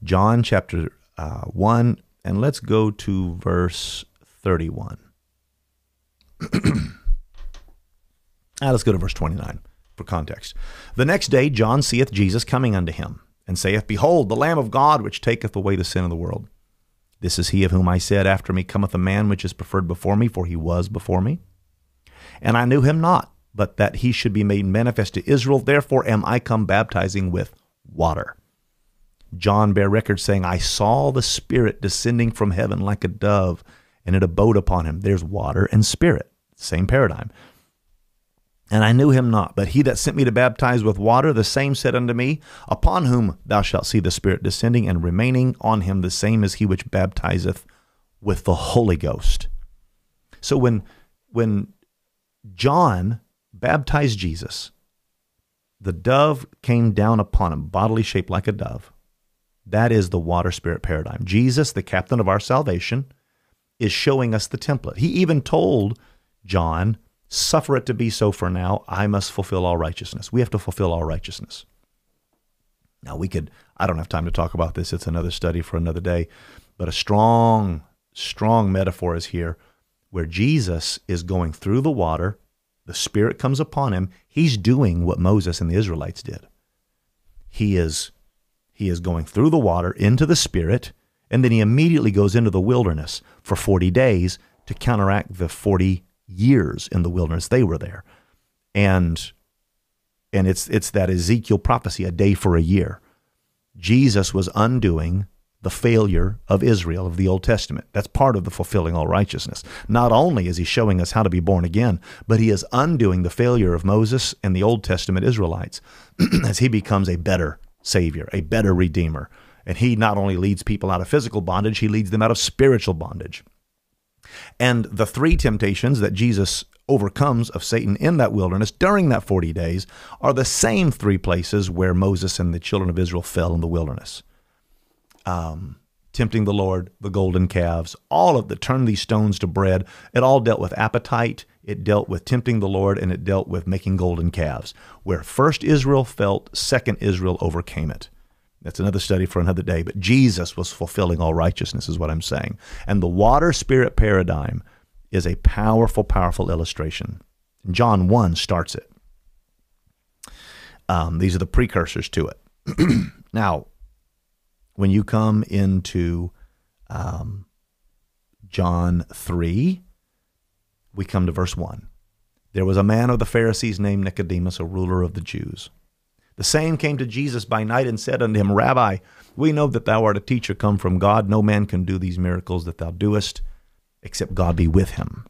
John chapter uh, 1, and let's go to verse 31. now let's go to verse 29 for context. The next day, John seeth Jesus coming unto him, and saith, Behold, the Lamb of God, which taketh away the sin of the world. This is he of whom I said, After me cometh a man which is preferred before me, for he was before me. And I knew him not, but that he should be made manifest to Israel. Therefore am I come baptizing with water. John bare record, saying, I saw the Spirit descending from heaven like a dove, and it abode upon him. There's water and spirit, same paradigm. And I knew him not, but he that sent me to baptize with water, the same said unto me, Upon whom thou shalt see the Spirit descending and remaining on him, the same as he which baptizeth with the Holy Ghost. So when when John baptized Jesus, the dove came down upon him, bodily shaped like a dove. That is the water spirit paradigm. Jesus, the captain of our salvation, is showing us the template. He even told John Suffer it to be so for now. I must fulfill all righteousness. We have to fulfill all righteousness. Now, we could, I don't have time to talk about this. It's another study for another day. But a strong, strong metaphor is here where Jesus is going through the water. The Spirit comes upon him. He's doing what Moses and the Israelites did. He is, he is going through the water into the Spirit, and then he immediately goes into the wilderness for 40 days to counteract the 40 years in the wilderness they were there and and it's it's that Ezekiel prophecy a day for a year Jesus was undoing the failure of Israel of the Old Testament. That's part of the fulfilling all righteousness. Not only is he showing us how to be born again, but he is undoing the failure of Moses and the Old Testament Israelites as he becomes a better Savior, a better Redeemer. And he not only leads people out of physical bondage, he leads them out of spiritual bondage. And the three temptations that Jesus overcomes of Satan in that wilderness during that 40 days are the same three places where Moses and the children of Israel fell in the wilderness. Um, tempting the Lord, the golden calves, all of the turn these stones to bread. It all dealt with appetite, it dealt with tempting the Lord, and it dealt with making golden calves. Where first Israel felt, second Israel overcame it. That's another study for another day. But Jesus was fulfilling all righteousness, is what I'm saying. And the water spirit paradigm is a powerful, powerful illustration. John 1 starts it. Um, these are the precursors to it. now, when you come into um, John 3, we come to verse 1. There was a man of the Pharisees named Nicodemus, a ruler of the Jews. The same came to Jesus by night and said unto him, Rabbi, we know that thou art a teacher come from God. No man can do these miracles that thou doest, except God be with him.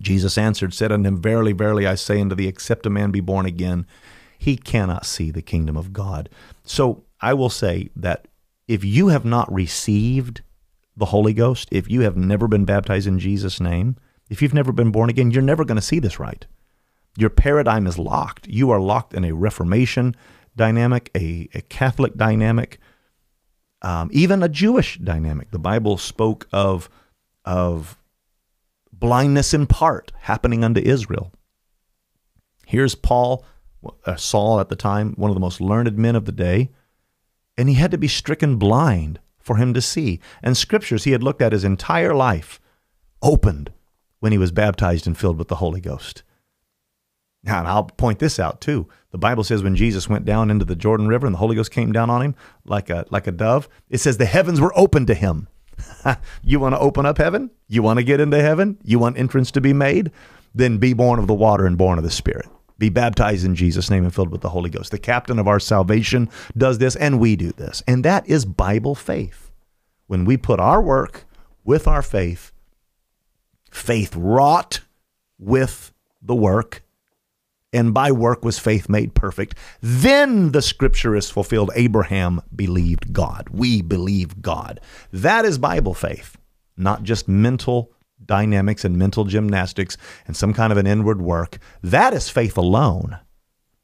Jesus answered, said unto him, Verily, verily, I say unto thee, except a man be born again, he cannot see the kingdom of God. So I will say that if you have not received the Holy Ghost, if you have never been baptized in Jesus' name, if you've never been born again, you're never going to see this right. Your paradigm is locked. You are locked in a Reformation dynamic, a, a Catholic dynamic, um, even a Jewish dynamic. The Bible spoke of, of blindness in part happening unto Israel. Here's Paul, uh, Saul at the time, one of the most learned men of the day, and he had to be stricken blind for him to see. And scriptures he had looked at his entire life opened when he was baptized and filled with the Holy Ghost. Now, and I'll point this out too. The Bible says when Jesus went down into the Jordan River and the Holy Ghost came down on him like a like a dove, it says the heavens were open to him. you want to open up heaven? You want to get into heaven? You want entrance to be made? Then be born of the water and born of the Spirit. Be baptized in Jesus' name and filled with the Holy Ghost. The captain of our salvation does this, and we do this. And that is Bible faith. When we put our work with our faith, faith wrought with the work, and by work was faith made perfect. Then the scripture is fulfilled. Abraham believed God. We believe God. That is Bible faith, not just mental dynamics and mental gymnastics and some kind of an inward work. That is faith alone.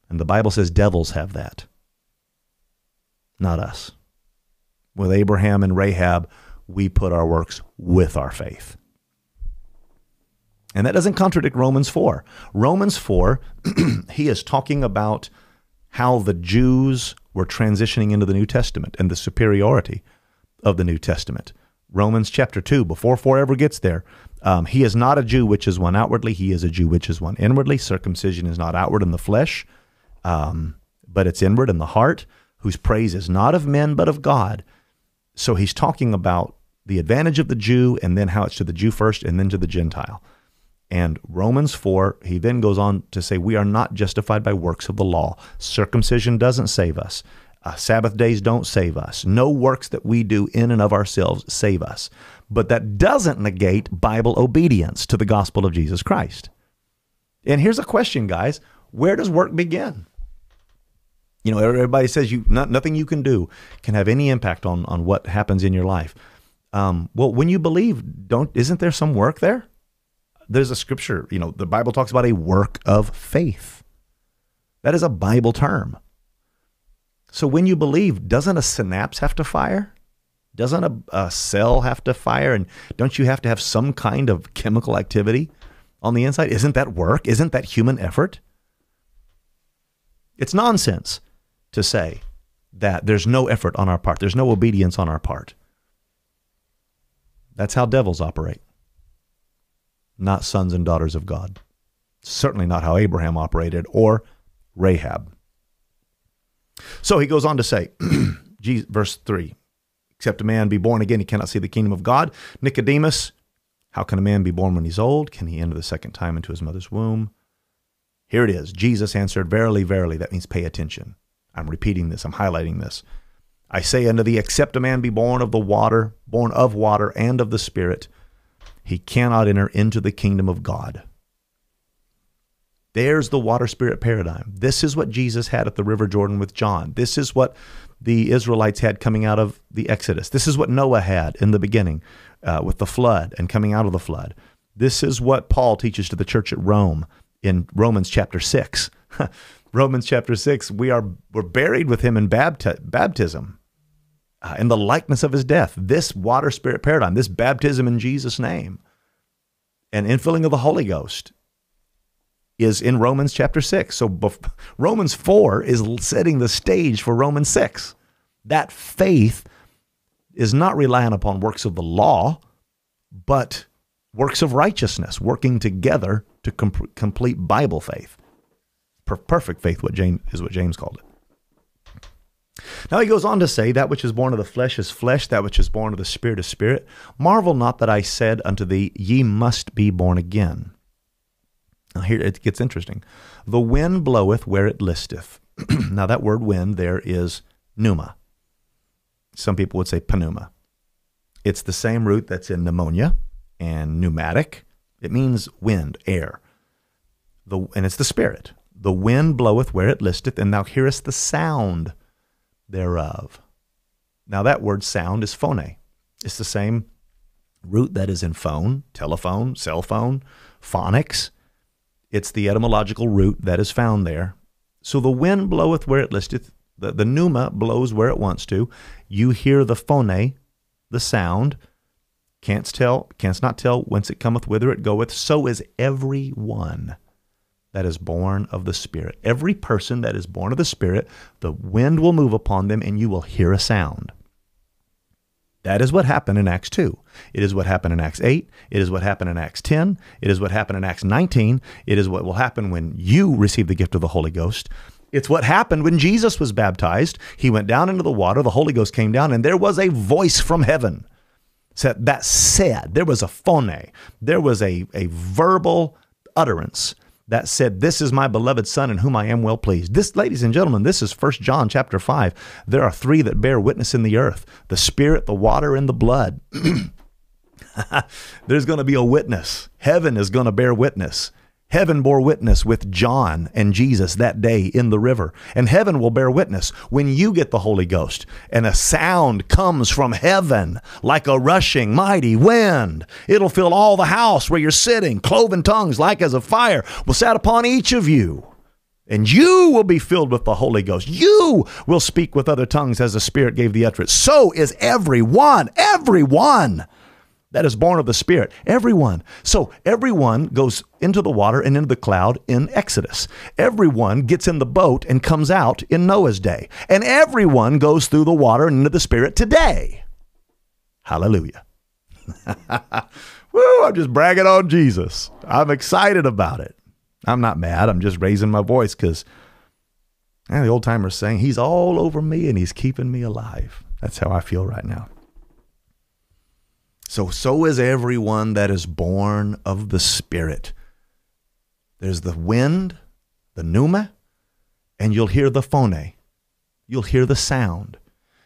And the Bible says devils have that, not us. With Abraham and Rahab, we put our works with our faith. And that doesn't contradict Romans 4. Romans 4, he is talking about how the Jews were transitioning into the New Testament and the superiority of the New Testament. Romans chapter 2, before 4 ever gets there, um, he is not a Jew which is one outwardly, he is a Jew which is one inwardly. Circumcision is not outward in the flesh, um, but it's inward in the heart, whose praise is not of men but of God. So he's talking about the advantage of the Jew and then how it's to the Jew first and then to the Gentile. And Romans 4, he then goes on to say, We are not justified by works of the law. Circumcision doesn't save us. Uh, Sabbath days don't save us. No works that we do in and of ourselves save us. But that doesn't negate Bible obedience to the gospel of Jesus Christ. And here's a question, guys where does work begin? You know, everybody says you not, nothing you can do can have any impact on, on what happens in your life. Um, well, when you believe, don't isn't there some work there? there's a scripture, you know, the Bible talks about a work of faith. That is a Bible term. So when you believe, doesn't a synapse have to fire? Doesn't a, a cell have to fire? And don't you have to have some kind of chemical activity on the inside? Isn't that work? Isn't that human effort? It's nonsense to say that there's no effort on our part, there's no obedience on our part. That's how devils operate not sons and daughters of God. Certainly not how Abraham operated or Rahab. So he goes on to say, verse 3 Except a man be born again, he cannot see the kingdom of God. Nicodemus, how can a man be born when he's old? Can he enter the second time into his mother's womb? Here it is. Jesus answered, Verily, verily. That means pay attention. I'm repeating this, I'm highlighting this. I say unto thee, except a man be born of the water, born of water and of the Spirit, he cannot enter into the kingdom of God. There's the water spirit paradigm. This is what Jesus had at the River Jordan with John. This is what the Israelites had coming out of the Exodus. This is what Noah had in the beginning uh, with the flood and coming out of the flood. This is what Paul teaches to the church at Rome in Romans chapter 6. Romans chapter 6, we are we're buried with him in bapti- baptism uh, in the likeness of his death. This water spirit paradigm, this baptism in Jesus' name, and infilling of the Holy Ghost is in Romans chapter 6. So bef- Romans 4 is setting the stage for Romans 6. That faith is not relying upon works of the law, but works of righteousness, working together to com- complete Bible faith. Per- perfect faith what James, is what James called it. Now he goes on to say, That which is born of the flesh is flesh, that which is born of the spirit is spirit. Marvel not that I said unto thee, Ye must be born again. Now here it gets interesting. The wind bloweth where it listeth. now that word wind there is pneuma. Some people would say pneuma. It's the same root that's in pneumonia and pneumatic. It means wind, air. The, and it's the spirit. The wind bloweth where it listeth, and thou hearest the sound thereof. Now, that word sound is phone. It's the same root that is in phone, telephone, cell phone, phonics. It's the etymological root that is found there. So the wind bloweth where it listeth, the, the pneuma blows where it wants to. You hear the phone, the sound. Canst tell, canst not tell whence it cometh, whither it goeth. So is every one that is born of the Spirit. Every person that is born of the Spirit, the wind will move upon them, and you will hear a sound. That is what happened in Acts 2. It is what happened in Acts 8. It is what happened in Acts 10. It is what happened in Acts 19. It is what will happen when you receive the gift of the Holy Ghost. It's what happened when Jesus was baptized. He went down into the water, the Holy Ghost came down, and there was a voice from heaven that said, there was a phone, there was a, a verbal utterance that said, This is my beloved Son in whom I am well pleased. This, ladies and gentlemen, this is 1 John chapter 5. There are three that bear witness in the earth the Spirit, the water, and the blood. There's going to be a witness. Heaven is going to bear witness. Heaven bore witness with John and Jesus that day in the river. And heaven will bear witness when you get the Holy Ghost and a sound comes from heaven like a rushing mighty wind. It'll fill all the house where you're sitting. Cloven tongues like as a fire will set upon each of you. And you will be filled with the Holy Ghost. You will speak with other tongues as the Spirit gave the utterance. So is everyone, everyone that is born of the Spirit. Everyone. So everyone goes into the water and into the cloud in Exodus. Everyone gets in the boat and comes out in Noah's day. And everyone goes through the water and into the Spirit today. Hallelujah. Woo, I'm just bragging on Jesus. I'm excited about it. I'm not mad. I'm just raising my voice because the old timer's saying, He's all over me and He's keeping me alive. That's how I feel right now. So, so is everyone that is born of the Spirit. There's the wind, the pneuma, and you'll hear the phone. You'll hear the sound.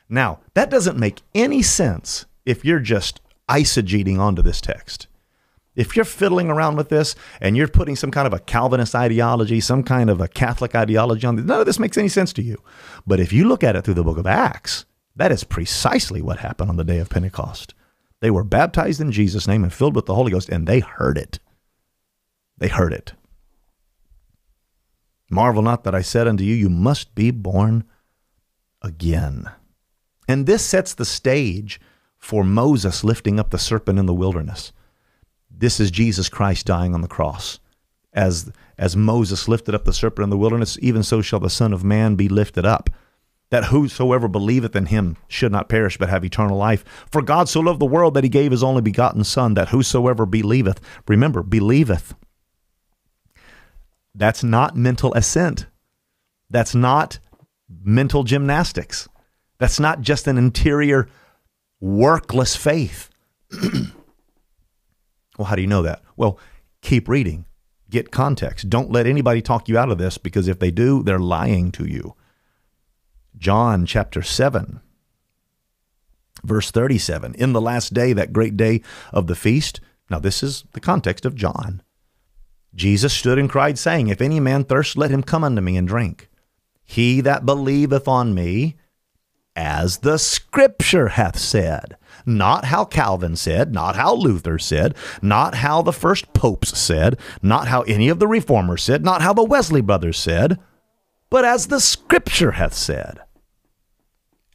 Now, that doesn't make any sense if you're just eisegeting onto this text. If you're fiddling around with this and you're putting some kind of a Calvinist ideology, some kind of a Catholic ideology on this, none of this makes any sense to you. But if you look at it through the book of Acts, that is precisely what happened on the day of Pentecost. They were baptized in Jesus' name and filled with the Holy Ghost, and they heard it. They heard it. Marvel not that I said unto you, You must be born again. And this sets the stage for Moses lifting up the serpent in the wilderness. This is Jesus Christ dying on the cross. As, as Moses lifted up the serpent in the wilderness, even so shall the Son of Man be lifted up that whosoever believeth in him should not perish but have eternal life. For God so loved the world that he gave his only begotten Son, that whosoever believeth, remember, believeth. That's not mental assent. That's not mental gymnastics. That's not just an interior, workless faith. well, how do you know that? Well, keep reading, get context. Don't let anybody talk you out of this because if they do, they're lying to you. John chapter 7, verse 37. In the last day, that great day of the feast, now this is the context of John. Jesus stood and cried, saying, If any man thirst, let him come unto me and drink. He that believeth on me, as the scripture hath said. Not how Calvin said, not how Luther said, not how the first popes said, not how any of the reformers said, not how the Wesley brothers said, but as the scripture hath said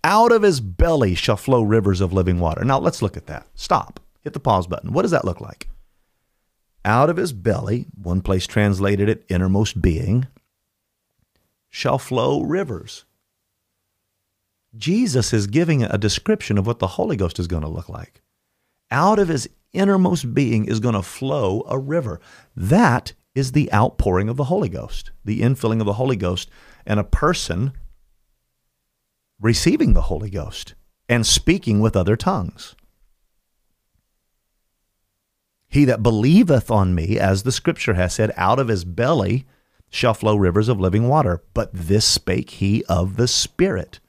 out of his belly shall flow rivers of living water. Now let's look at that. Stop. Hit the pause button. What does that look like? Out of his belly, one place translated it innermost being, shall flow rivers. Jesus is giving a description of what the Holy Ghost is going to look like. Out of his innermost being is going to flow a river. That is the outpouring of the Holy Ghost, the infilling of the Holy Ghost. And a person receiving the Holy Ghost and speaking with other tongues. He that believeth on me, as the scripture has said, out of his belly shall flow rivers of living water. But this spake he of the Spirit,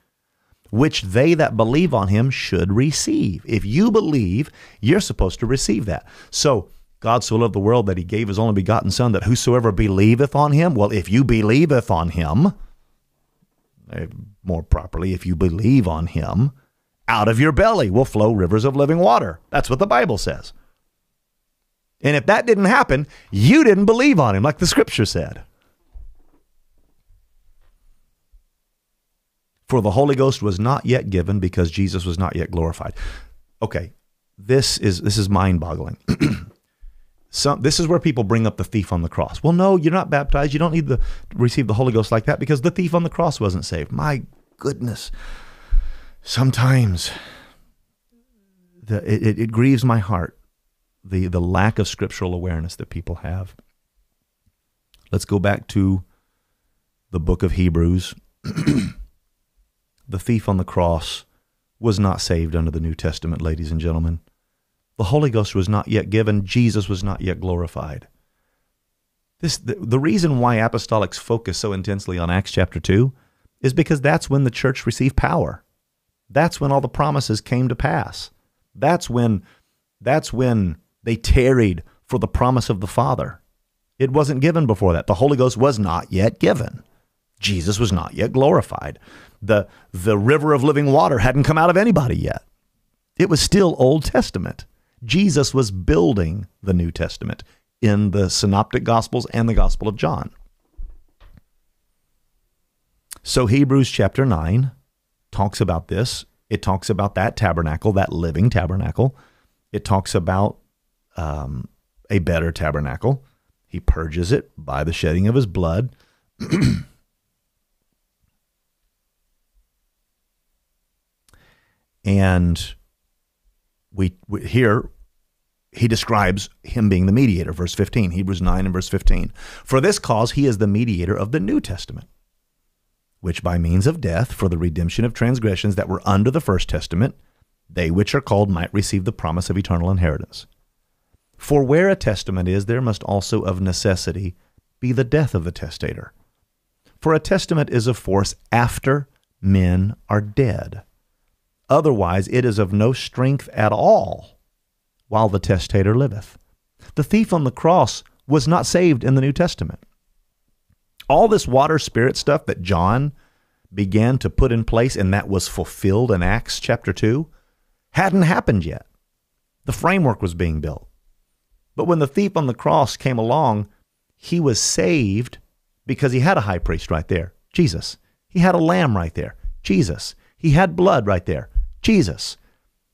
which they that believe on him should receive. If you believe, you're supposed to receive that. So God so loved the world that he gave his only begotten Son, that whosoever believeth on him, well, if you believeth on him, Uh, more properly, if you believe on him, out of your belly will flow rivers of living water. That's what the Bible says. And if that didn't happen, you didn't believe on him, like the scripture said. For the Holy Ghost was not yet given because Jesus was not yet glorified. Okay, this is this is mind-boggling. Some, this is where people bring up the thief on the cross. Well, no, you're not baptized. You don't need to receive the Holy Ghost like that because the thief on the cross wasn't saved. My goodness. Sometimes the, it, it grieves my heart the, the lack of scriptural awareness that people have. Let's go back to the book of Hebrews. the thief on the cross was not saved under the New Testament, ladies and gentlemen. The Holy Ghost was not yet given, Jesus was not yet glorified. This, the, the reason why apostolics focus so intensely on Acts chapter 2 is because that's when the church received power. That's when all the promises came to pass. That's when that's when they tarried for the promise of the Father. It wasn't given before that. The Holy Ghost was not yet given. Jesus was not yet glorified. The, the river of living water hadn't come out of anybody yet. It was still Old Testament. Jesus was building the New Testament in the Synoptic Gospels and the Gospel of John. So, Hebrews chapter 9 talks about this. It talks about that tabernacle, that living tabernacle. It talks about um, a better tabernacle. He purges it by the shedding of his blood. and we, we here he describes him being the mediator verse 15 hebrews 9 and verse 15 for this cause he is the mediator of the new testament which by means of death for the redemption of transgressions that were under the first testament they which are called might receive the promise of eternal inheritance for where a testament is, there must also of necessity be the death of the testator. For a testament is of force after men are dead. Otherwise, it is of no strength at all while the testator liveth. The thief on the cross was not saved in the New Testament. All this water spirit stuff that John began to put in place and that was fulfilled in Acts chapter 2 hadn't happened yet. The framework was being built. But when the thief on the cross came along, he was saved because he had a high priest right there, Jesus. He had a lamb right there, Jesus. He had blood right there, Jesus.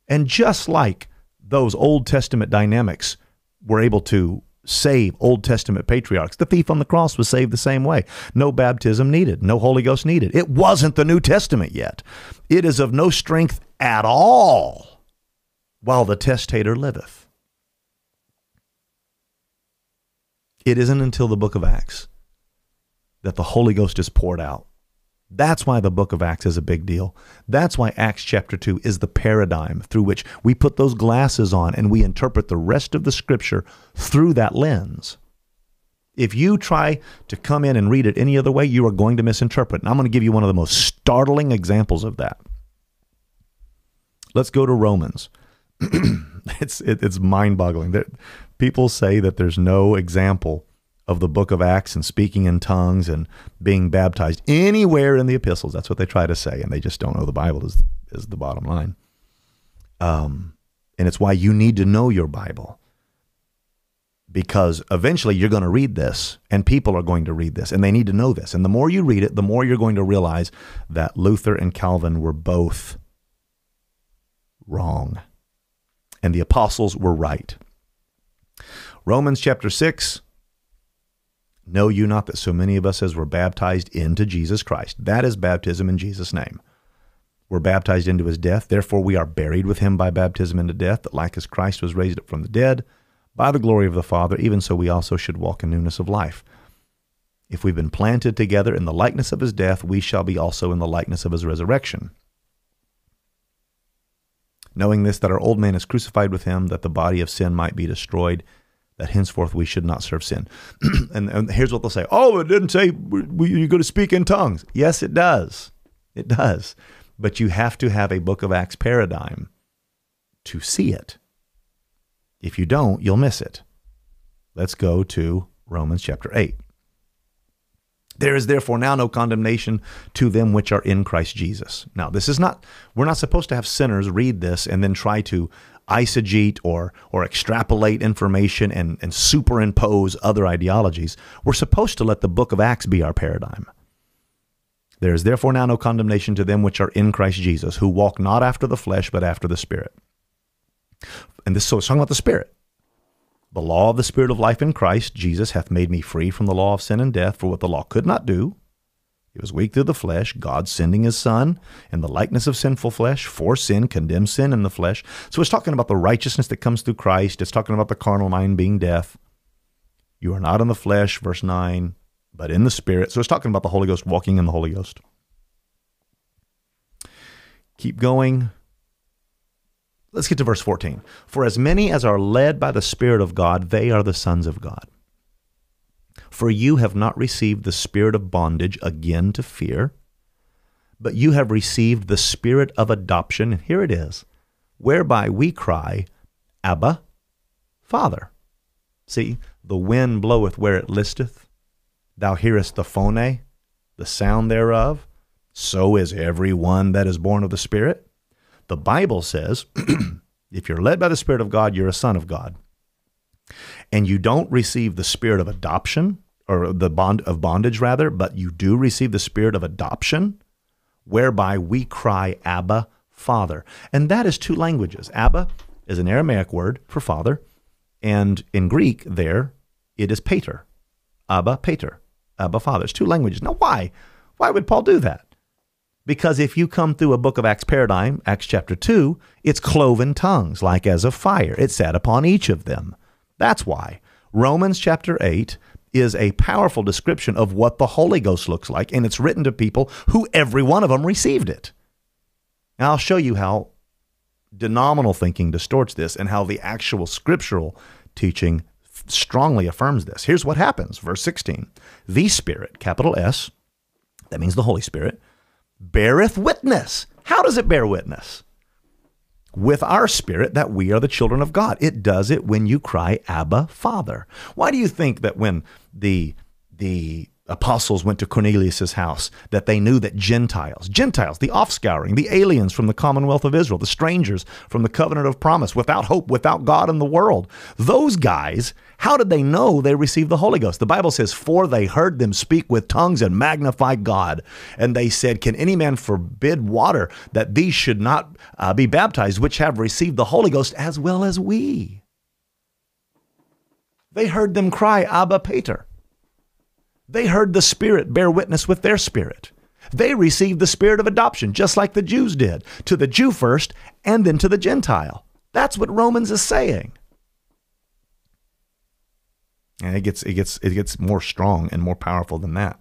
And just like those Old Testament dynamics were able to save Old Testament patriarchs, the thief on the cross was saved the same way. No baptism needed, no Holy Ghost needed. It wasn't the New Testament yet. It is of no strength at all while the testator liveth. It isn't until the book of Acts that the Holy Ghost is poured out. That's why the book of Acts is a big deal. That's why Acts chapter 2 is the paradigm through which we put those glasses on and we interpret the rest of the scripture through that lens. If you try to come in and read it any other way, you are going to misinterpret. And I'm going to give you one of the most startling examples of that. Let's go to Romans. it's it, it's mind-boggling. People say that there's no example of the book of Acts and speaking in tongues and being baptized anywhere in the epistles. That's what they try to say, and they just don't know the Bible is is the bottom line. Um, and it's why you need to know your Bible because eventually you're going to read this and people are going to read this and they need to know this. And the more you read it, the more you're going to realize that Luther and Calvin were both wrong and the apostles were right. Romans chapter 6 Know you not that so many of us as were baptized into Jesus Christ? That is baptism in Jesus' name. We're baptized into his death. Therefore, we are buried with him by baptism into death, that like as Christ was raised up from the dead by the glory of the Father, even so we also should walk in newness of life. If we've been planted together in the likeness of his death, we shall be also in the likeness of his resurrection. Knowing this, that our old man is crucified with him, that the body of sin might be destroyed that henceforth we should not serve sin. and, and, here's what they'll say Oh, it didn't say you're going to speak in tongues. Yes, it does. It does. But you have to have a book of Acts paradigm to see it. If you don't, you'll miss it. Let's go to Romans chapter 8. There is therefore now no condemnation to them which are in Christ Jesus. Now, this is not, we're not supposed to have sinners read this and then try to eisegete or, or extrapolate information and, and superimpose other ideologies. We're supposed to let the book of Acts be our paradigm. There is therefore now no condemnation to them which are in Christ Jesus, who walk not after the flesh, but after the Spirit. And this so it's talking about the Spirit. The law of the Spirit of life in Christ Jesus hath made me free from the law of sin and death, for what the law could not do. It was weak through the flesh, God sending his Son in the likeness of sinful flesh, for sin, condemned sin in the flesh. So it's talking about the righteousness that comes through Christ. It's talking about the carnal mind being death. You are not in the flesh, verse 9, but in the Spirit. So it's talking about the Holy Ghost walking in the Holy Ghost. Keep going. Let's get to verse 14. For as many as are led by the Spirit of God, they are the sons of God. For you have not received the spirit of bondage again to fear, but you have received the spirit of adoption, and here it is, whereby we cry, Abba, Father. See, the wind bloweth where it listeth. Thou hearest the phone, the sound thereof. So is every one that is born of the Spirit. The Bible says, if you're led by the Spirit of God, you're a son of God. And you don't receive the spirit of adoption, or the bond of bondage rather, but you do receive the spirit of adoption, whereby we cry, Abba, Father. And that is two languages. Abba is an Aramaic word for father, and in Greek, there, it is pater. Abba, pater. Abba, Father. It's two languages. Now, why? Why would Paul do that? Because if you come through a book of Acts paradigm, Acts chapter 2, it's cloven tongues, like as of fire. It sat upon each of them. That's why. Romans chapter 8 is a powerful description of what the Holy Ghost looks like, and it's written to people who every one of them received it. Now, I'll show you how denominal thinking distorts this and how the actual scriptural teaching strongly affirms this. Here's what happens, verse 16. The Spirit, capital S, that means the Holy Spirit, beareth witness. How does it bear witness? With our spirit that we are the children of God. It does it when you cry, Abba, Father. Why do you think that when the the apostles went to Cornelius's house that they knew that Gentiles, Gentiles, the offscouring, the aliens from the commonwealth of Israel, the strangers from the covenant of promise, without hope, without God in the world, those guys, how did they know they received the Holy Ghost? The Bible says, For they heard them speak with tongues and magnify God. And they said, Can any man forbid water that these should not uh, be baptized, which have received the Holy Ghost as well as we? They heard them cry, Abba Pater. They heard the Spirit bear witness with their spirit. They received the spirit of adoption, just like the Jews did, to the Jew first and then to the Gentile. That's what Romans is saying. And it gets it gets it gets more strong and more powerful than that.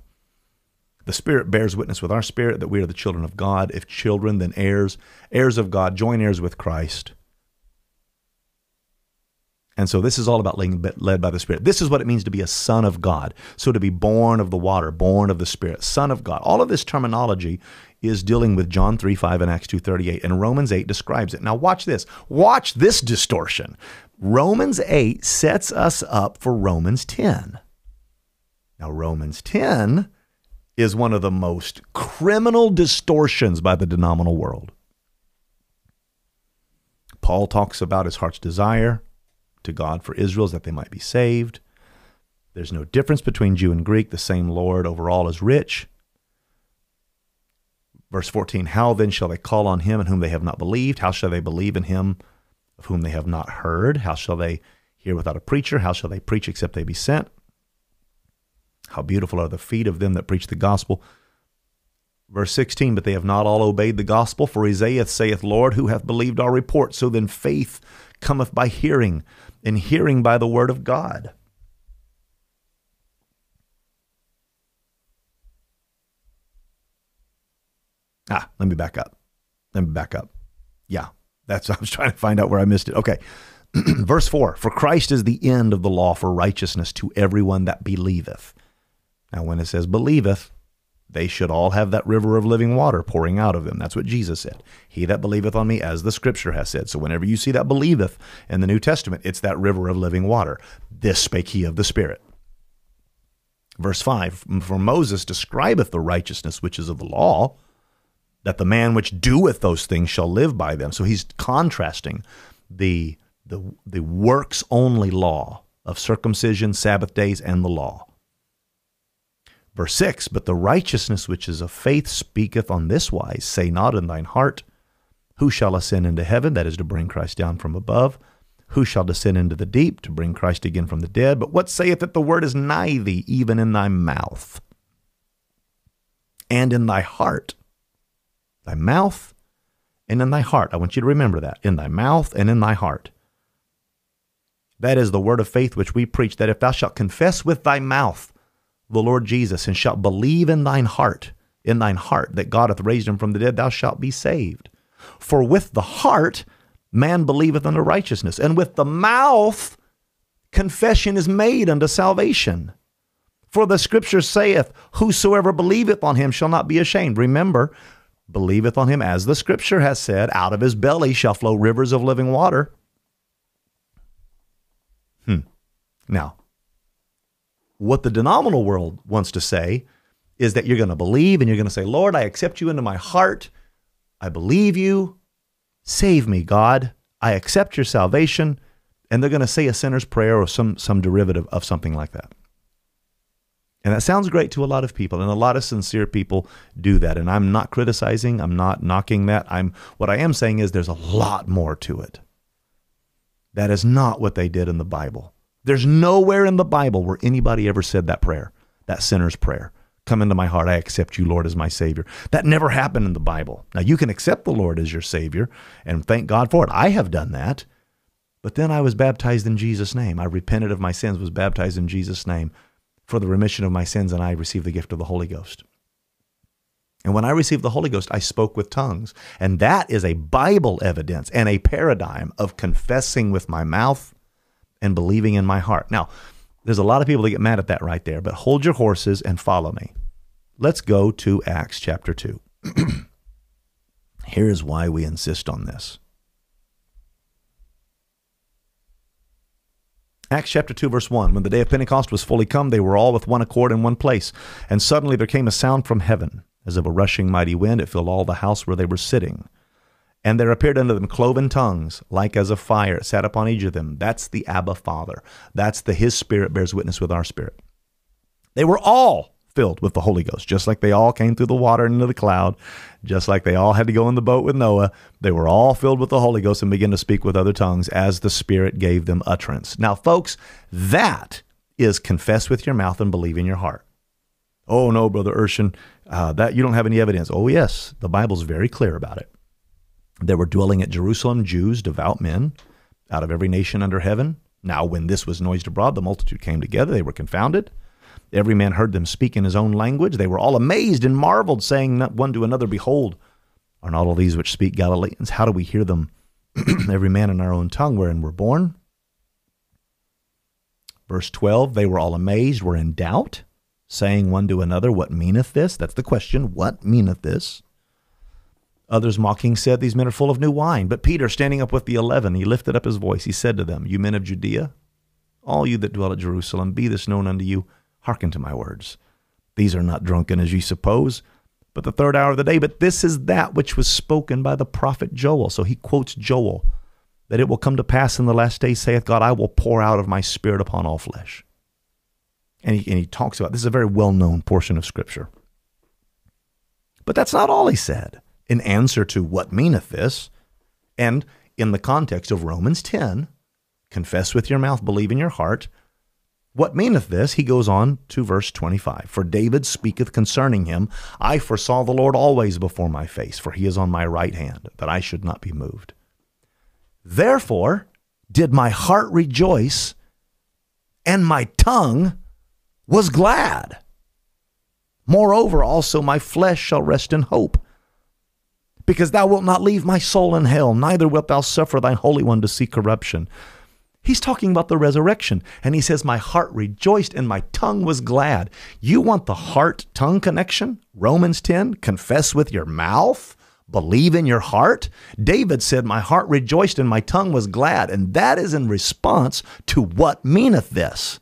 The Spirit bears witness with our spirit that we are the children of God. If children, then heirs, heirs of God, joint heirs with Christ. And so this is all about being led by the Spirit. This is what it means to be a son of God. So to be born of the water, born of the Spirit, son of God. All of this terminology is dealing with John 3, 5 and Acts 2, 38. And Romans 8 describes it. Now watch this. Watch this distortion. Romans 8 sets us up for Romans 10. Now Romans 10 is one of the most criminal distortions by the denominal world. Paul talks about his heart's desire to God for Israel is that they might be saved. There's no difference between Jew and Greek. The same Lord over all is rich. Verse 14 How then shall they call on him in whom they have not believed? How shall they believe in him of whom they have not heard? How shall they hear without a preacher? How shall they preach except they be sent? How beautiful are the feet of them that preach the gospel. Verse 16, but they have not all obeyed the gospel, for Isaiah saith, Lord, who hath believed our report? So then faith cometh by hearing, and hearing by the word of God. Ah, let me back up. Let me back up. Yeah, that's I was trying to find out where I missed it. Okay. Verse 4 For Christ is the end of the law for righteousness to everyone that believeth. Now, when it says believeth, they should all have that river of living water pouring out of them. That's what Jesus said. He that believeth on me, as the scripture has said. So whenever you see that believeth in the New Testament, it's that river of living water. This spake he of the Spirit. Verse 5 For Moses describeth the righteousness which is of the law, that the man which doeth those things shall live by them. So he's contrasting the, the, the works only law of circumcision, Sabbath days, and the law. Verse 6 But the righteousness which is of faith speaketh on this wise Say not in thine heart, Who shall ascend into heaven? That is to bring Christ down from above. Who shall descend into the deep? To bring Christ again from the dead. But what saith that the word is nigh thee, even in thy mouth and in thy heart? Thy mouth and in thy heart. I want you to remember that. In thy mouth and in thy heart. That is the word of faith which we preach, that if thou shalt confess with thy mouth the Lord Jesus and shalt believe in thine heart, in thine heart, that God hath raised him from the dead, thou shalt be saved. For with the heart man believeth unto righteousness, and with the mouth confession is made unto salvation. For the scripture saith, Whosoever believeth on him shall not be ashamed. Remember, believeth on him, as the scripture has said, out of his belly shall flow rivers of living water. Hmm. Now, what the denominal world wants to say is that you're going to believe and you're going to say, Lord, I accept you into my heart. I believe you. Save me, God. I accept your salvation. And they're going to say a sinner's prayer or some, some derivative of something like that. And that sounds great to a lot of people, and a lot of sincere people do that. And I'm not criticizing, I'm not knocking that. I'm what I am saying is there's a lot more to it. That is not what they did in the Bible. There's nowhere in the Bible where anybody ever said that prayer, that sinner's prayer. Come into my heart. I accept you, Lord, as my Savior. That never happened in the Bible. Now, you can accept the Lord as your Savior and thank God for it. I have done that. But then I was baptized in Jesus' name. I repented of my sins, was baptized in Jesus' name for the remission of my sins, and I received the gift of the Holy Ghost. And when I received the Holy Ghost, I spoke with tongues. And that is a Bible evidence and a paradigm of confessing with my mouth and believing in my heart. Now, there's a lot of people that get mad at that right there, but hold your horses and follow me. Let's go to Acts chapter 2. Here's why we insist on this. Acts chapter 2, verse 1 When the day of Pentecost was fully come, they were all with one accord in one place. And suddenly there came a sound from heaven, as of a rushing mighty wind. It filled all the house where they were sitting. And there appeared unto them cloven tongues, like as of fire, it sat upon each of them. That's the Abba Father. That's the His Spirit bears witness with our spirit. They were all filled with the Holy Ghost, just like they all came through the water into the cloud, just like they all had to go in the boat with Noah. They were all filled with the Holy Ghost and began to speak with other tongues as the Spirit gave them utterance. Now, folks, that is confess with your mouth and believe in your heart. Oh no, brother Urshan, uh, that you don't have any evidence. Oh yes, the Bible's very clear about it. There were dwelling at Jerusalem Jews, devout men, out of every nation under heaven. Now, when this was noised abroad, the multitude came together. They were confounded. Every man heard them speak in his own language. They were all amazed and marveled, saying one to another, Behold, are not all these which speak Galileans? How do we hear them, every man in our own tongue wherein we're born? Verse 12 They were all amazed, were in doubt, saying one to another, What meaneth this? That's the question. What meaneth this? Others mocking said, These men are full of new wine. But Peter, standing up with the eleven, he lifted up his voice. He said to them, You men of Judea, all you that dwell at Jerusalem, be this known unto you, hearken to my words. These are not drunken as ye suppose, but the third hour of the day. But this is that which was spoken by the prophet Joel. So he quotes Joel, that it will come to pass in the last days, saith God, I will pour out of my spirit upon all flesh. And he, and he talks about this is a very well known portion of Scripture. But that's not all he said in answer to what meaneth this, and in the context of Romans 10, confess with your mouth, believe in your heart. What meaneth this? He goes on to verse 25. For David speaketh concerning him, I foresaw the Lord always before my face, for he is on my right hand, that I should not be moved. Therefore did my heart rejoice, and my tongue was glad. Moreover, also my flesh shall rest in hope because thou wilt not leave my soul in hell, neither wilt thou suffer thine Holy One to see corruption. He's talking about the resurrection. And he says, My heart rejoiced and my tongue was glad. You want the heart tongue connection? Romans 10, confess with your mouth, believe in your heart. David said, My heart rejoiced and my tongue was glad. And that is in response to what meaneth this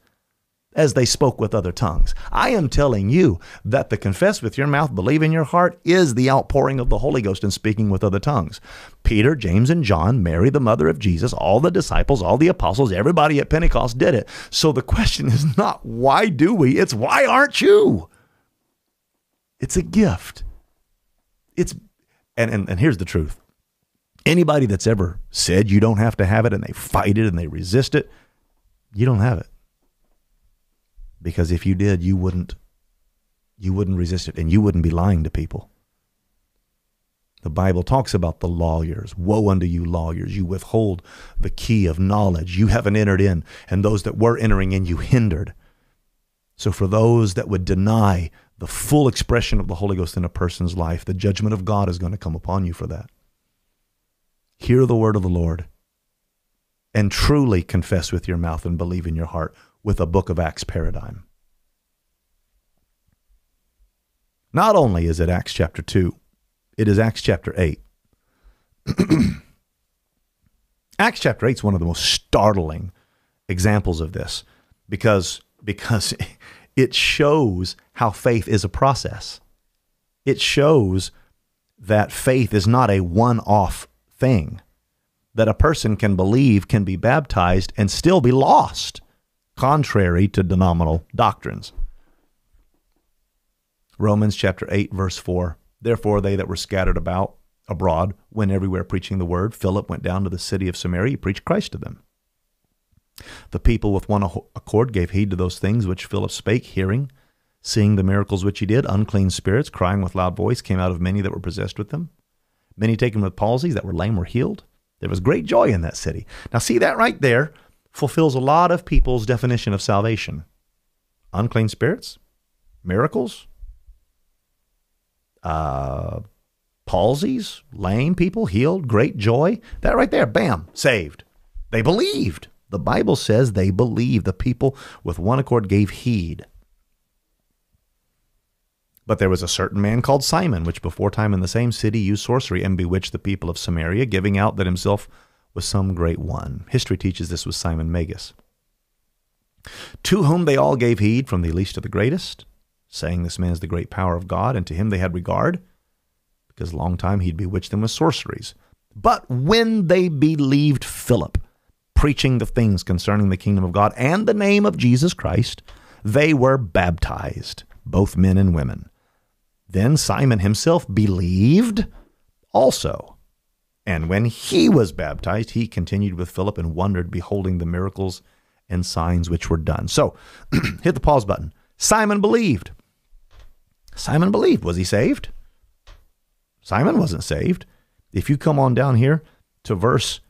as they spoke with other tongues. I am telling you that the confess with your mouth, believe in your heart is the outpouring of the Holy Ghost and speaking with other tongues. Peter, James, and John, Mary, the mother of Jesus, all the disciples, all the apostles, everybody at Pentecost did it. So the question is not why do we, it's why aren't you? It's a gift. It's and, and, and here's the truth. Anybody that's ever said you don't have to have it and they fight it and they resist it, you don't have it because if you did, you wouldn't you wouldn't resist it and you wouldn't be lying to people. The Bible talks about the lawyers. Woe unto you, lawyers! You withhold the key of knowledge. You haven't entered in, and those that were entering in, you hindered. So, for those that would deny the full expression of the Holy Ghost in a person's life, the judgment of God is going to come upon you for that. Hear the word of the Lord and truly confess with your mouth and believe in your heart with a Book of Acts paradigm. Not only is it Acts chapter 2, it is Acts chapter 8. Acts chapter 8 is one of the most startling examples of this because, because it shows how faith is a process. It shows that faith is not a one off thing, that a person can believe, can be baptized, and still be lost contrary to denominational doctrines. Romans chapter 8, verse 4. Therefore, they that were scattered about abroad went everywhere preaching the word. Philip went down to the city of Samaria, he preached Christ to them. The people with one accord gave heed to those things which Philip spake, hearing, seeing the miracles which he did. Unclean spirits, crying with loud voice, came out of many that were possessed with them. Many taken with palsies that were lame were healed. There was great joy in that city. Now, see that right there fulfills a lot of people's definition of salvation unclean spirits, miracles, uh, palsies, lame people healed, great joy. That right there, bam, saved. They believed. The Bible says they believed. The people with one accord gave heed. But there was a certain man called Simon, which before time in the same city used sorcery and bewitched the people of Samaria, giving out that himself was some great one. History teaches this was Simon Magus. To whom they all gave heed, from the least to the greatest, saying, This man is the great power of God, and to him they had regard, because long time he'd bewitched them with sorceries. But when they believed Philip, preaching the things concerning the kingdom of God and the name of Jesus Christ, they were baptized, both men and women. Then Simon himself believed also and when he was baptized, he continued with Philip and wondered, beholding the miracles and signs which were done. So, hit the pause button. Simon believed. Simon believed. Was he saved? Simon wasn't saved. If you come on down here to verse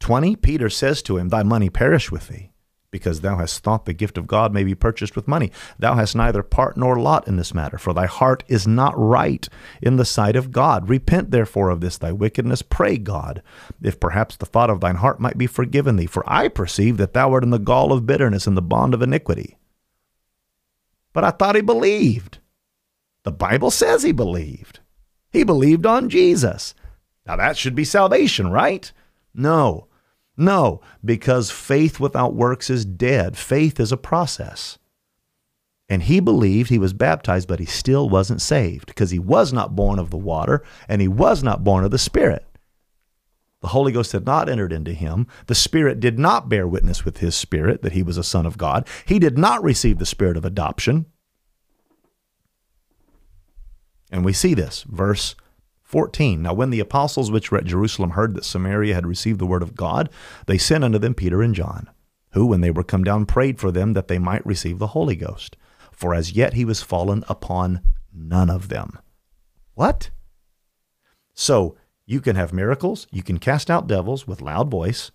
20, Peter says to him, Thy money perish with thee because thou hast thought the gift of God may be purchased with money. Thou hast neither part nor lot in this matter, for thy heart is not right in the sight of God. Repent therefore of this thy wickedness. Pray God, if perhaps the thought of thine heart might be forgiven thee. For I perceive that thou art in the gall of bitterness and the bond of iniquity. But I thought he believed. The Bible says he believed. He believed on Jesus. Now that should be salvation, right? No. No, because faith without works is dead. Faith is a process. And he believed he was baptized, but he still wasn't saved because he was not born of the water and he was not born of the Spirit. The Holy Ghost had not entered into him. The Spirit did not bear witness with his spirit that he was a son of God. He did not receive the spirit of adoption. And we see this. Verse 14. Now, when the apostles which were at Jerusalem heard that Samaria had received the word of God, they sent unto them Peter and John, who, when they were come down, prayed for them that they might receive the Holy Ghost. For as yet he was fallen upon none of them. What? So, you can have miracles, you can cast out devils with loud voice,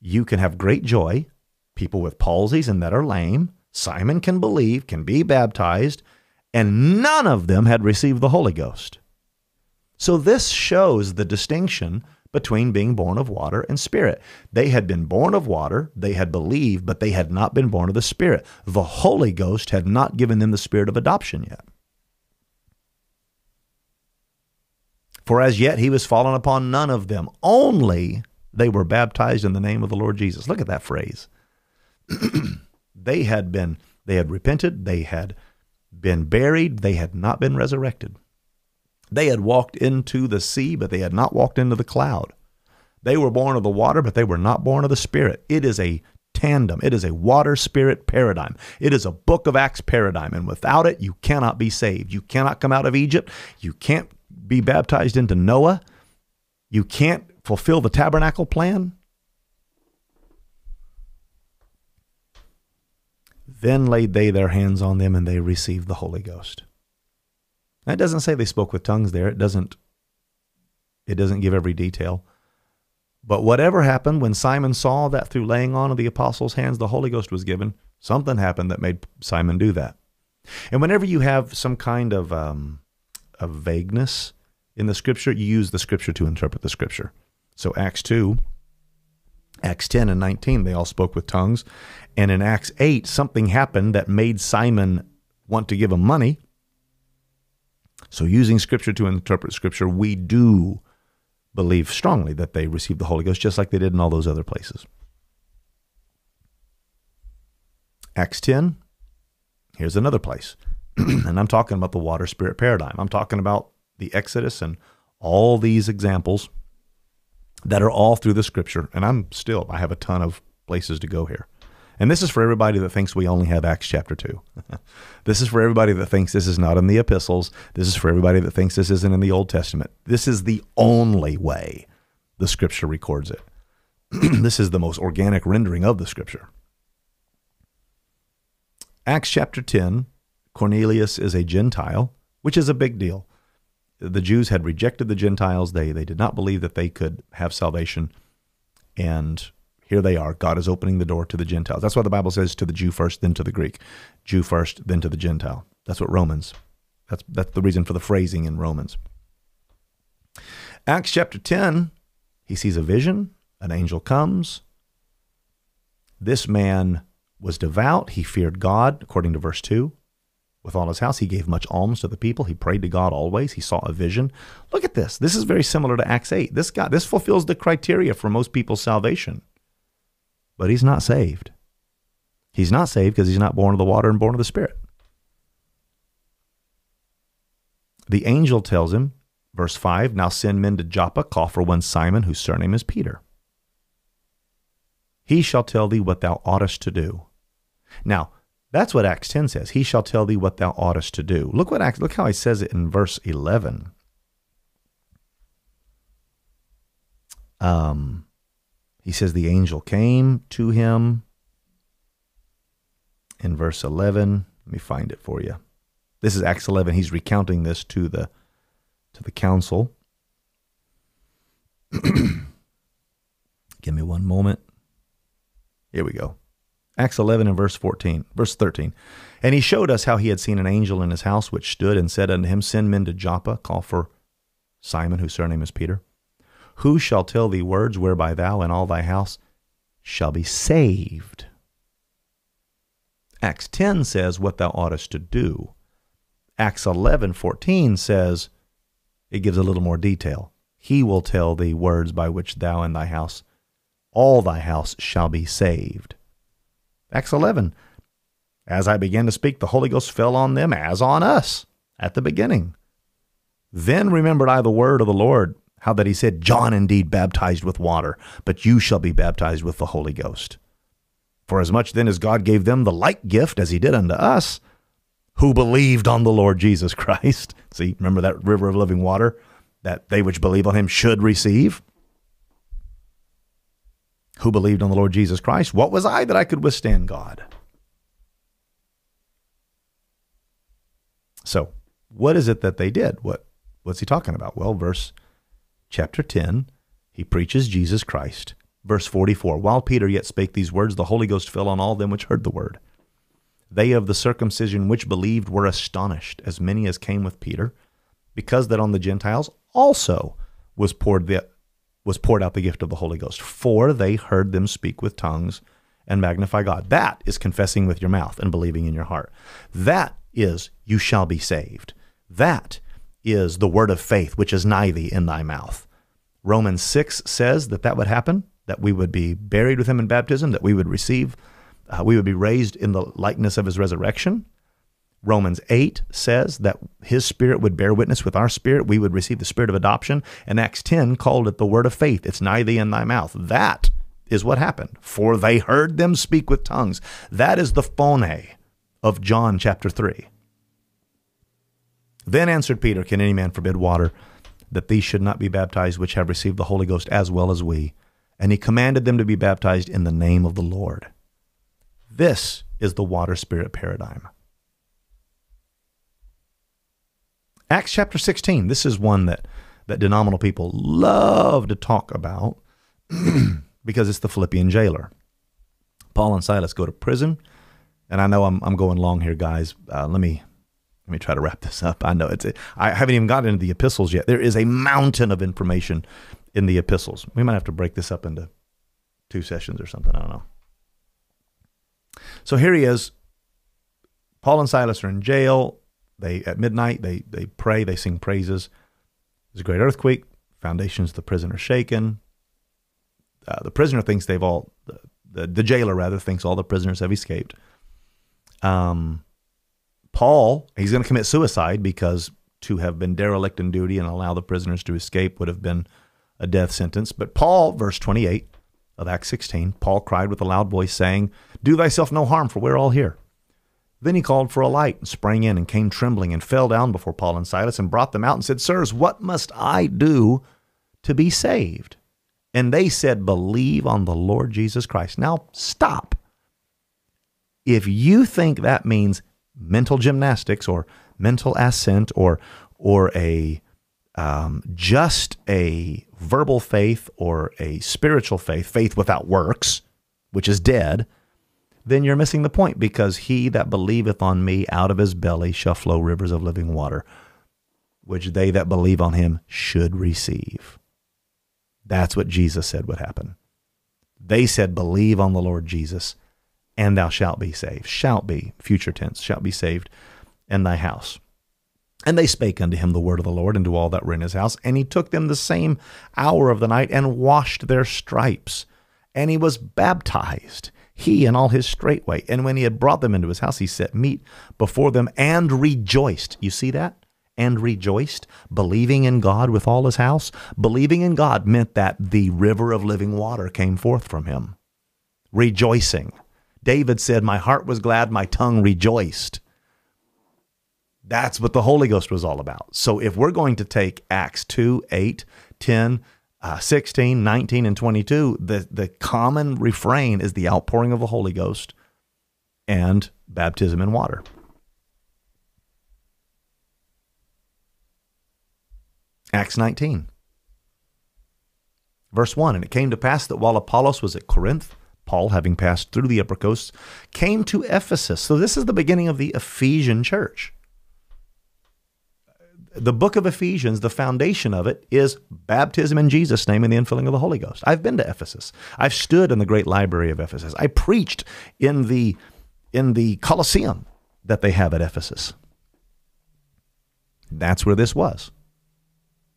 you can have great joy, people with palsies and that are lame, Simon can believe, can be baptized, and none of them had received the Holy Ghost. So this shows the distinction between being born of water and spirit. They had been born of water, they had believed, but they had not been born of the Spirit. The Holy Ghost had not given them the spirit of adoption yet. For as yet he was fallen upon none of them, only they were baptized in the name of the Lord Jesus. Look at that phrase. they had been, they had repented, they had been buried, they had not been resurrected. They had walked into the sea, but they had not walked into the cloud. They were born of the water, but they were not born of the Spirit. It is a tandem. It is a water spirit paradigm. It is a book of Acts paradigm. And without it, you cannot be saved. You cannot come out of Egypt. You can't be baptized into Noah. You can't fulfill the tabernacle plan. Then laid they their hands on them and they received the Holy Ghost. That doesn't say they spoke with tongues there. It doesn't it doesn't give every detail. But whatever happened when Simon saw that through laying on of the apostles' hands the Holy Ghost was given, something happened that made Simon do that. And whenever you have some kind of um, vagueness in the scripture, you use the scripture to interpret the scripture. So Acts 2, Acts 10 and 19, they all spoke with tongues. And in Acts 8, something happened that made Simon want to give him money. So, using Scripture to interpret Scripture, we do believe strongly that they received the Holy Ghost just like they did in all those other places. Acts 10, here's another place. and I'm talking about the water spirit paradigm. I'm talking about the Exodus and all these examples that are all through the scripture. And I'm still, I have a ton of places to go here. And this is for everybody that thinks we only have Acts chapter 2. this is for everybody that thinks this is not in the epistles. This is for everybody that thinks this isn't in the Old Testament. This is the only way the scripture records it. this is the most organic rendering of the scripture. Acts chapter 10 Cornelius is a Gentile, which is a big deal. The Jews had rejected the Gentiles. They, they did not believe that they could have salvation. And here they are. God is opening the door to the Gentiles. That's why the Bible says to the Jew first, then to the Greek. Jew first, then to the Gentile. That's what Romans. That's that's the reason for the phrasing in Romans. Acts chapter 10, he sees a vision, an angel comes. This man was devout, he feared God, according to verse 2. With all his house, he gave much alms to the people. He prayed to God always. He saw a vision. Look at this. This is very similar to Acts 8. This guy, this fulfills the criteria for most people's salvation but he's not saved. He's not saved because he's not born of the water and born of the Spirit. The angel tells him, verse 5 Now send men to Joppa, call for one Simon, whose surname is Peter. He shall tell thee what thou oughtest to do. Now, that's what Acts 10 says. He shall tell thee what thou oughtest to do. Look what look how he says it in verse 11. Um, he says the angel came to him in verse 11. Let me find it for you. This is Acts 11. He's recounting this to the to the council. Give me one moment. Here we go. Acts 11 and verse 14, verse 13. And he showed us how he had seen an angel in his house, which stood and said unto him, Send men to Joppa, call for Simon, whose surname is Peter who shall tell thee words whereby thou and all thy house shall be saved? Acts 10 says what thou oughtest to do. Acts 11:14 says it gives a little more detail. He will tell thee words by which thou and thy house all thy house shall be saved. Acts 11 As I began to speak the Holy Ghost fell on them as on us at the beginning. Then remembered I the word of the Lord how that he said, John indeed baptized with water, but you shall be baptized with the Holy Ghost. For as much then as God gave them the like gift as he did unto us, who believed on the Lord Jesus Christ. See, remember that river of living water that they which believe on him should receive? Who believed on the Lord Jesus Christ? What was I that I could withstand God? So, what is it that they did? What what's he talking about? Well, verse chapter 10, he preaches Jesus Christ. Verse 44 While Peter yet spake these words, the Holy Ghost fell on all them which heard the word. They of the circumcision which believed were astonished, as many as came with Peter, because that on the Gentiles also was poured the was poured out the gift of the Holy Ghost. For they heard them speak with tongues and magnify God. That is confessing with your mouth and believing in your heart. That is, you shall be saved. That is the word of faith, which is nigh thee in thy mouth. Romans 6 says that that would happen, that we would be buried with him in baptism, that we would receive, uh, we would be raised in the likeness of his resurrection. Romans 8 says that his spirit would bear witness with our spirit. We would receive the spirit of adoption. And Acts 10 called it the word of faith. It's nigh thee in thy mouth. That is what happened. For they heard them speak with tongues. That is the phone of John chapter 3. Then answered Peter, Can any man forbid water that these should not be baptized which have received the Holy Ghost as well as we? And he commanded them to be baptized in the name of the Lord. This is the water spirit paradigm. Acts chapter 16. This is one that, that denominational people love to talk about because it's the Philippian jailer. Paul and Silas go to prison. And I know I'm, I'm going long here, guys. Uh, let me let me try to wrap this up. I know it's I haven't even gotten into the epistles yet. There is a mountain of information in the epistles. We might have to break this up into two sessions or something. I don't know. So here he is. Paul and Silas are in jail. They at midnight they they pray, they sing praises. There's a great earthquake. Foundations of the prison are shaken. Uh, the prisoner thinks they've all the, the, the jailer rather thinks all the prisoners have escaped. Um, Paul he's going to commit suicide because to have been derelict in duty and allow the prisoners to escape would have been a death sentence. But Paul, verse 28 of Acts 16, Paul cried with a loud voice, saying, Do thyself no harm, for we're all here. Then he called for a light and sprang in and came trembling and fell down before Paul and Silas and brought them out and said, Sirs, what must I do to be saved? And they said, Believe on the Lord Jesus Christ. Now stop. If you think that means mental gymnastics or mental assent or or a um, just a verbal faith or a spiritual faith, faith without works, which is dead, then you're missing the point because he that believeth on me out of his belly shall flow rivers of living water, which they that believe on him should receive. That's what Jesus said would happen. They said, Believe on the Lord Jesus, and thou shalt be saved. Shalt be, future tense, shalt be saved, and thy house. And they spake unto him the word of the Lord, and to all that were in his house. And he took them the same hour of the night, and washed their stripes. And he was baptized he and all his straightway. And when he had brought them into his house, he set meat before them and rejoiced. You see that? And rejoiced, believing in God with all his house. Believing in God meant that the river of living water came forth from him. Rejoicing. David said, My heart was glad, my tongue rejoiced. That's what the Holy Ghost was all about. So if we're going to take Acts 2, 8, 10, uh, 16, 19, and 22, the, the common refrain is the outpouring of the Holy Ghost and baptism in water. Acts 19, verse 1 And it came to pass that while Apollos was at Corinth, Paul, having passed through the upper coasts, came to Ephesus. So this is the beginning of the Ephesian church the book of Ephesians, the foundation of it is baptism in Jesus' name and the infilling of the Holy Ghost. I've been to Ephesus. I've stood in the great library of Ephesus. I preached in the in the Colosseum that they have at Ephesus. That's where this was.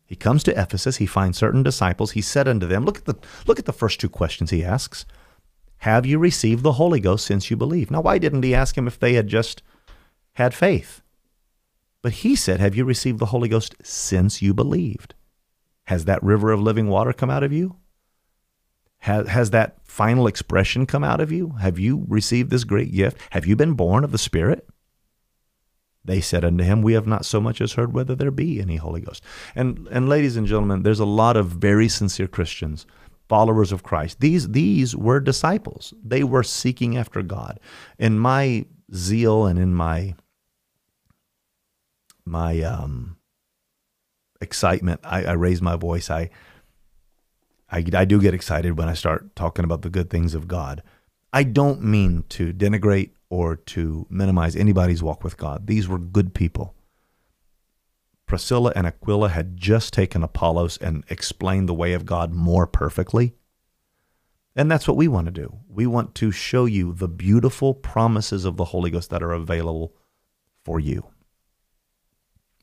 He comes to Ephesus, he finds certain disciples, he said unto them, look at the look at the first two questions he asks. Have you received the Holy Ghost since you believe? Now why didn't he ask him if they had just had faith? But he said, Have you received the Holy Ghost since you believed? Has that river of living water come out of you? Has, has that final expression come out of you? Have you received this great gift? Have you been born of the Spirit? They said unto him, We have not so much as heard whether there be any Holy Ghost. And and ladies and gentlemen, there's a lot of very sincere Christians, followers of Christ. These these were disciples. They were seeking after God. In my zeal and in my my um, excitement. I, I raise my voice. I, I I do get excited when I start talking about the good things of God. I don't mean to denigrate or to minimize anybody's walk with God. These were good people. Priscilla and Aquila had just taken Apollos and explained the way of God more perfectly. And that's what we want to do. We want to show you the beautiful promises of the Holy Ghost that are available for you.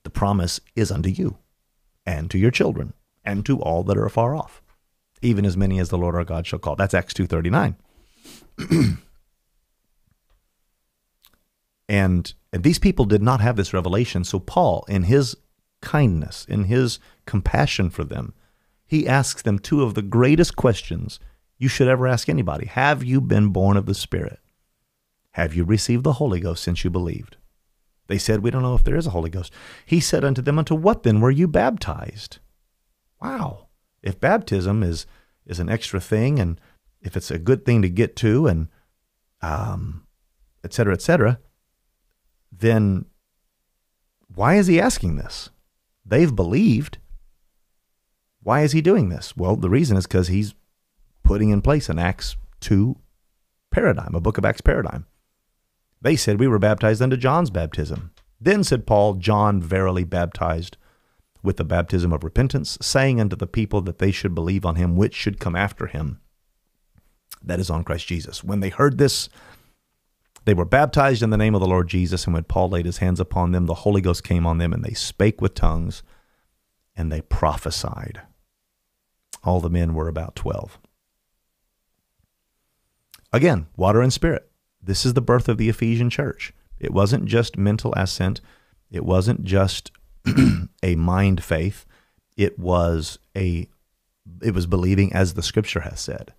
The promise is unto you and to your children and to all that are afar off, even as many as the Lord our God shall call. That's Acts 2:39. and and these people did not have this revelation, so Paul in his kindness, in his compassion for them, he asks them two of the greatest questions you should ever ask anybody. Have you been born of the Spirit? Have you received the Holy Ghost since you believed? They said, We don't know if there is a Holy Ghost. He said unto them, Unto what then were you baptized? Wow. If baptism is, is an extra thing and if it's a good thing to get to and um, et cetera, et cetera, then why is he asking this? They've believed. Why is he doing this? Well, the reason is because he's putting in place an Acts 2 paradigm, a book of Acts paradigm. They said we were baptized unto John's baptism. Then said Paul, John verily baptized with the baptism of repentance, saying unto the people that they should believe on him which should come after him, that is on Christ Jesus. When they heard this, they were baptized in the name of the Lord Jesus, and when Paul laid his hands upon them, the Holy Ghost came on them, and they spake with tongues, and they prophesied. All the men were about 12. Again, water and spirit. This is the birth of the Ephesian church. It wasn't just mental assent, it wasn't just a mind faith. It was a it was believing as the scripture has said.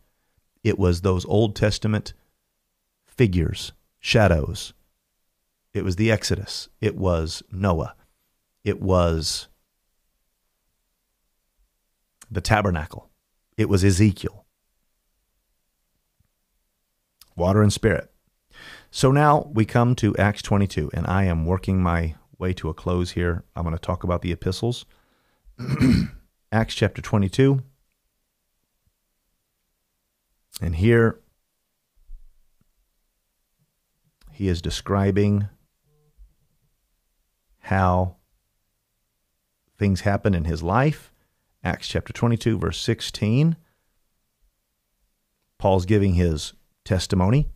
It was those Old Testament figures shadows. It was the Exodus. It was Noah. It was the tabernacle. It was Ezekiel. Water and spirit. So now we come to Acts 22, and I am working my way to a close here. I'm going to talk about the epistles. Acts chapter 22. And here he is describing how things happen in his life. Acts chapter 22, verse 16. Paul's giving his testimony.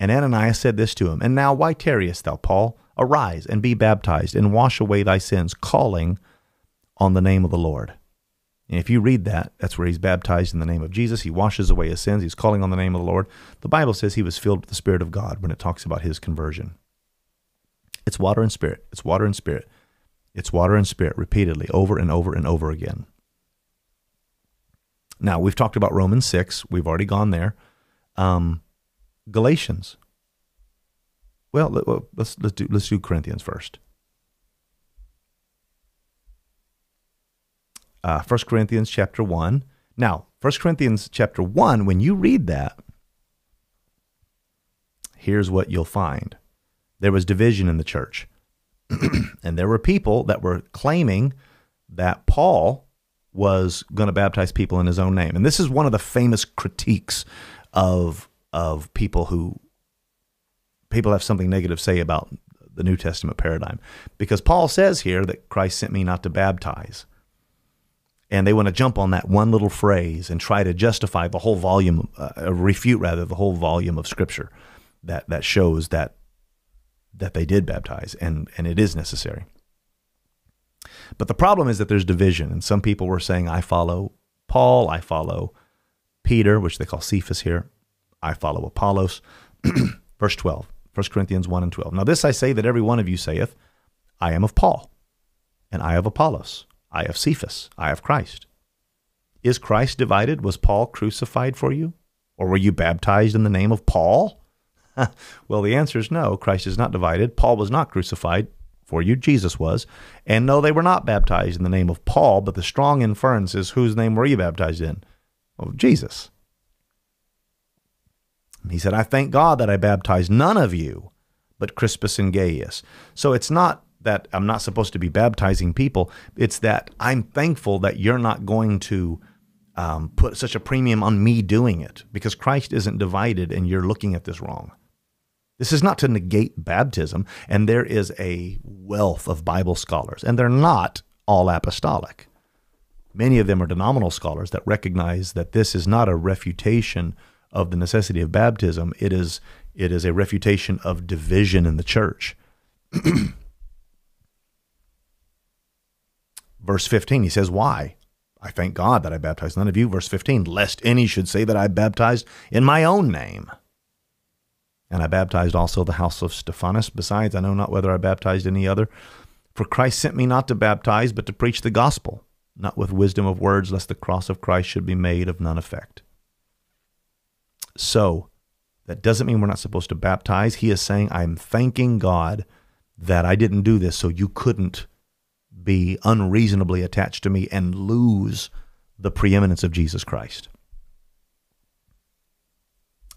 And Ananias said this to him And now, why tarriest thou, Paul? Arise and be baptized, and wash away thy sins, calling on the name of the Lord. And if you read that, that's where he's baptized in the name of Jesus. He washes away his sins. He's calling on the name of the Lord. The Bible says he was filled with the Spirit of God when it talks about his conversion. It's water and spirit. It's water and spirit. It's water and spirit repeatedly, over and over and over again. Now, we've talked about Romans 6. We've already gone there. Um, Galatians. Well, let's, let's, do, let's do Corinthians first. Uh, 1 Corinthians chapter 1. Now, 1 Corinthians chapter 1, when you read that, here's what you'll find there was division in the church. and there were people that were claiming that Paul was going to baptize people in his own name. And this is one of the famous critiques of of people who people have something negative to say about the New Testament paradigm because Paul says here that Christ sent me not to baptize and they want to jump on that one little phrase and try to justify the whole volume, uh, refute rather the whole volume of Scripture that that shows that that they did baptize, and and it is necessary. But the problem is that there's division, and some people were saying, "I follow Paul, I follow Peter, which they call Cephas here, I follow Apollos." Verse 12, 1 Corinthians 1 and 12. Now this I say that every one of you saith, I am of Paul, and I of Apollos I of Cephas, I of Christ. Is Christ divided? Was Paul crucified for you? Or were you baptized in the name of Paul? well, the answer is no. Christ is not divided. Paul was not crucified for you. Jesus was. And no, they were not baptized in the name of Paul, but the strong inference is whose name were you baptized in? Jesus. He said, I thank God that I baptized none of you but Crispus and Gaius. So it's not that I'm not supposed to be baptizing people. It's that I'm thankful that you're not going to um, put such a premium on me doing it because Christ isn't divided and you're looking at this wrong. This is not to negate baptism, and there is a wealth of Bible scholars, and they're not all apostolic. Many of them are denominational scholars that recognize that this is not a refutation of the necessity of baptism. It is it is a refutation of division in the church. Verse 15, he says, Why? I thank God that I baptized none of you. Verse 15, lest any should say that I baptized in my own name. And I baptized also the house of Stephanas. Besides, I know not whether I baptized any other. For Christ sent me not to baptize, but to preach the gospel, not with wisdom of words, lest the cross of Christ should be made of none effect. So, that doesn't mean we're not supposed to baptize. He is saying, I'm thanking God that I didn't do this so you couldn't be unreasonably attached to me and lose the preeminence of Jesus Christ.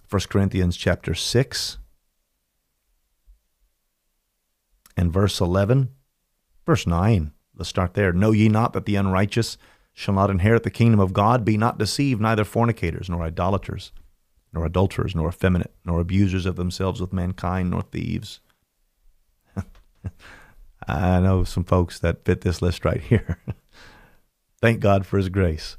1 Corinthians chapter 6 and verse 11. Verse 9, let's start there. Know ye not that the unrighteous shall not inherit the kingdom of God? Be not deceived, neither fornicators, nor idolaters, nor adulterers, nor effeminate, nor abusers of themselves with mankind, nor thieves. I know some folks that fit this list right here. Thank God for his grace.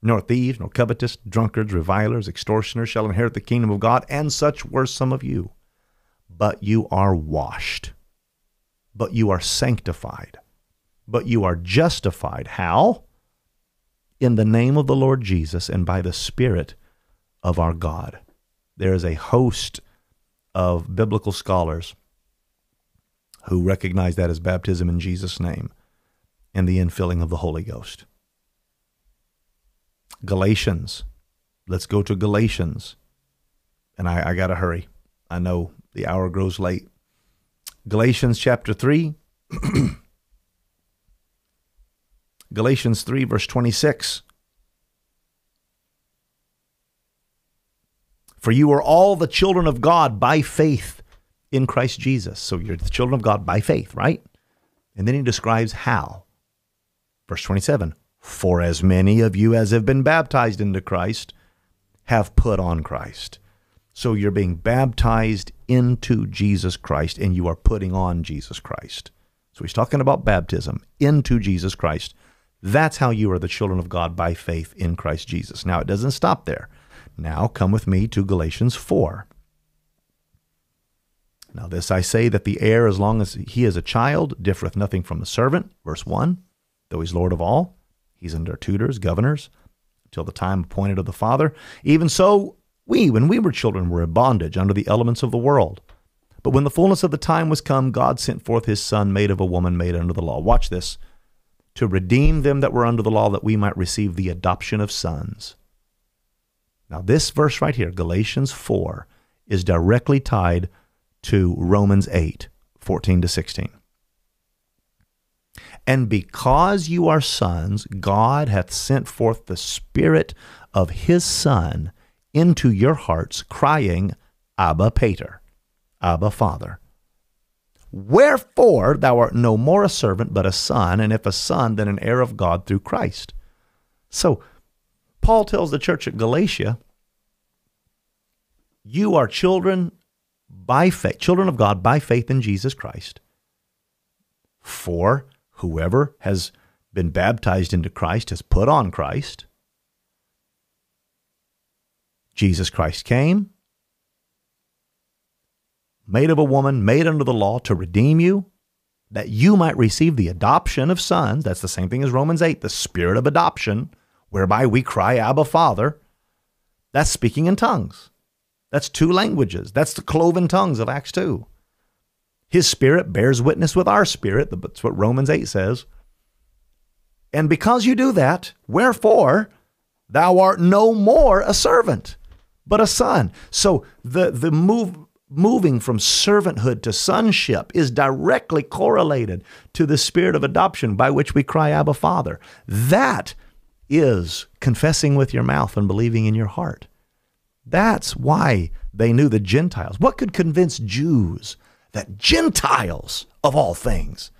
Nor thieves, nor covetous, drunkards, revilers, extortioners shall inherit the kingdom of God, and such were some of you. But you are washed, but you are sanctified, but you are justified. How? In the name of the Lord Jesus and by the Spirit of our God. There is a host of biblical scholars who recognize that as baptism in Jesus' name and the infilling of the Holy Ghost. Galatians. Let's go to Galatians. And I, I got to hurry. I know the hour grows late. Galatians chapter 3. Galatians 3, verse 26. For you are all the children of God by faith in Christ Jesus. So you're the children of God by faith, right? And then he describes how. Verse 27 For as many of you as have been baptized into Christ have put on Christ. So you're being baptized into Jesus Christ and you are putting on Jesus Christ. So he's talking about baptism into Jesus Christ. That's how you are the children of God by faith in Christ Jesus. Now, it doesn't stop there. Now, come with me to Galatians 4. Now, this I say that the heir, as long as he is a child, differeth nothing from the servant. Verse 1 Though he's Lord of all, he's under tutors, governors, till the time appointed of the Father. Even so, we, when we were children, were in bondage under the elements of the world. But when the fullness of the time was come, God sent forth his Son, made of a woman, made under the law. Watch this. To redeem them that were under the law, that we might receive the adoption of sons. Now, this verse right here, Galatians 4, is directly tied to Romans 8 14 to 16. And because you are sons, God hath sent forth the Spirit of His Son into your hearts, crying, Abba, Pater, Abba, Father. Wherefore thou art no more a servant, but a son, and if a son, then an heir of God through Christ. So, Paul tells the church at Galatia, You are children by faith, children of God by faith in Jesus Christ. For whoever has been baptized into Christ has put on Christ. Jesus Christ came, made of a woman, made under the law to redeem you, that you might receive the adoption of sons. That's the same thing as Romans 8, the spirit of adoption, whereby we cry, Abba, Father. That's speaking in tongues. That's two languages. That's the cloven tongues of Acts 2. His spirit bears witness with our spirit. That's what Romans 8 says. And because you do that, wherefore thou art no more a servant, but a son. So the, the move, moving from servanthood to sonship is directly correlated to the spirit of adoption by which we cry, Abba, Father. That is confessing with your mouth and believing in your heart. That's why they knew the Gentiles. What could convince Jews that Gentiles, of all things,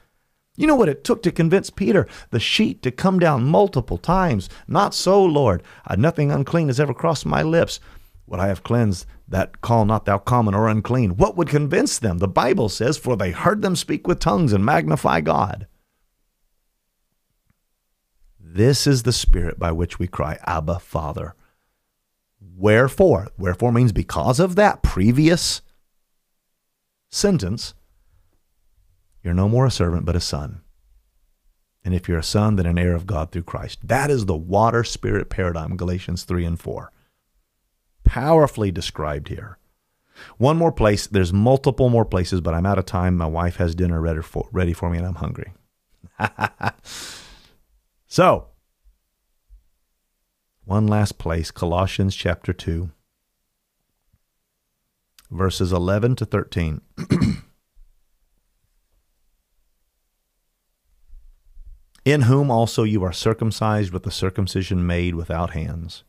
you know what it took to convince Peter, the sheet, to come down multiple times? Not so, Lord. Nothing unclean has ever crossed my lips. What I have cleansed, that call not thou common or unclean. What would convince them? The Bible says, For they heard them speak with tongues and magnify God. This is the spirit by which we cry, Abba, Father. Wherefore, wherefore means because of that previous sentence, you're no more a servant but a son. And if you're a son, then an heir of God through Christ. That is the water spirit paradigm, Galatians 3 and 4. Powerfully described here. One more place, there's multiple more places, but I'm out of time. My wife has dinner ready for, ready for me and I'm hungry. so, one last place, Colossians chapter 2, verses 11 to 13. in whom also you are circumcised with the circumcision made without hands,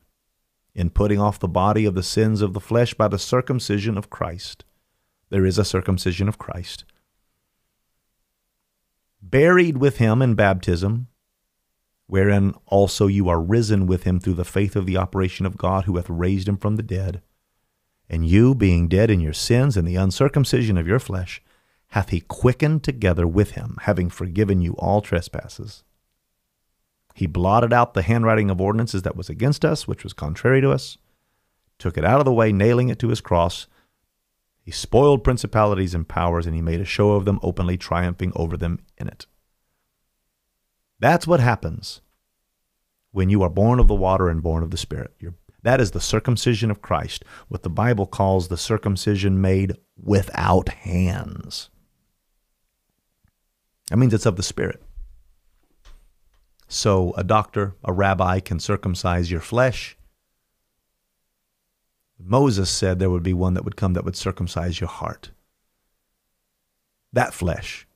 in putting off the body of the sins of the flesh by the circumcision of Christ. There is a circumcision of Christ. Buried with him in baptism, wherein also you are risen with him through the faith of the operation of God who hath raised him from the dead. And you, being dead in your sins and the uncircumcision of your flesh, hath he quickened together with him, having forgiven you all trespasses he blotted out the handwriting of ordinances that was against us, which was contrary to us, took it out of the way, nailing it to his cross. He spoiled principalities and powers, and he made a show of them openly, triumphing over them in it. That's what happens when you are born of the water and born of the Spirit. You're, that is the circumcision of Christ, what the Bible calls the circumcision made without hands. That means it's of the Spirit. So a doctor, a rabbi can circumcise your flesh. Moses said there would be one that would come that would circumcise your heart. That flesh.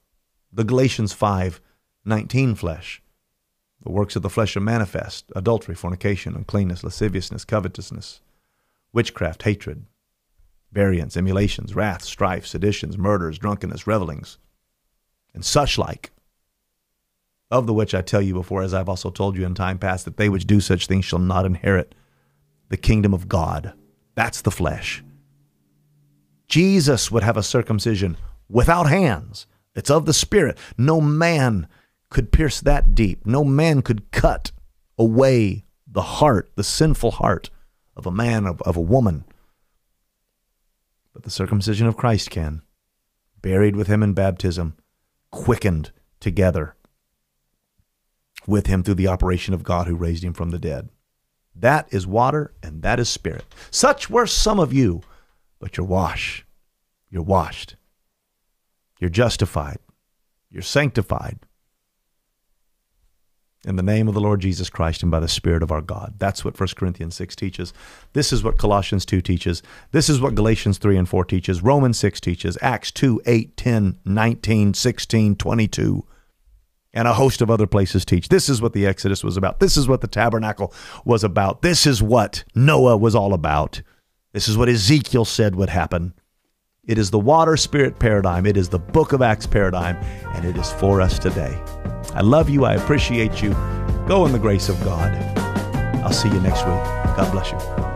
The Galatians 5 19 flesh. The works of the flesh are manifest adultery, fornication, uncleanness, lasciviousness, covetousness, witchcraft, hatred, variance, emulations, wrath, strife, seditions, murders, drunkenness, revelings, and such like of the which I tell you before, as I've also told you in time past, that they which do such things shall not inherit the kingdom of God. That's the flesh. Jesus would have a circumcision without hands. It's of the Spirit. No man could pierce that deep. No man could cut away the heart, the sinful heart of a man, of, of a woman. But the circumcision of Christ can. Buried with him in baptism, quickened together with him through the operation of God who raised him from the dead. That is water and that is spirit. Such were some of you, but you're washed. You're washed. You're justified. You're sanctified. In the name of the Lord Jesus Christ and by the Spirit of our God. That's what 1 Corinthians 6 teaches. This is what Colossians 2 teaches. This is what Galatians 3 and 4 teaches. Romans 6 teaches. Acts 2, 8, 10, 19, 16, 22 and a host of other places teach. This is what the Exodus was about. This is what the tabernacle was about. This is what Noah was all about. This is what Ezekiel said would happen. It is the water spirit paradigm, it is the book of Acts paradigm, and it is for us today. I love you. I appreciate you. Go in the grace of God. I'll see you next week. God bless you.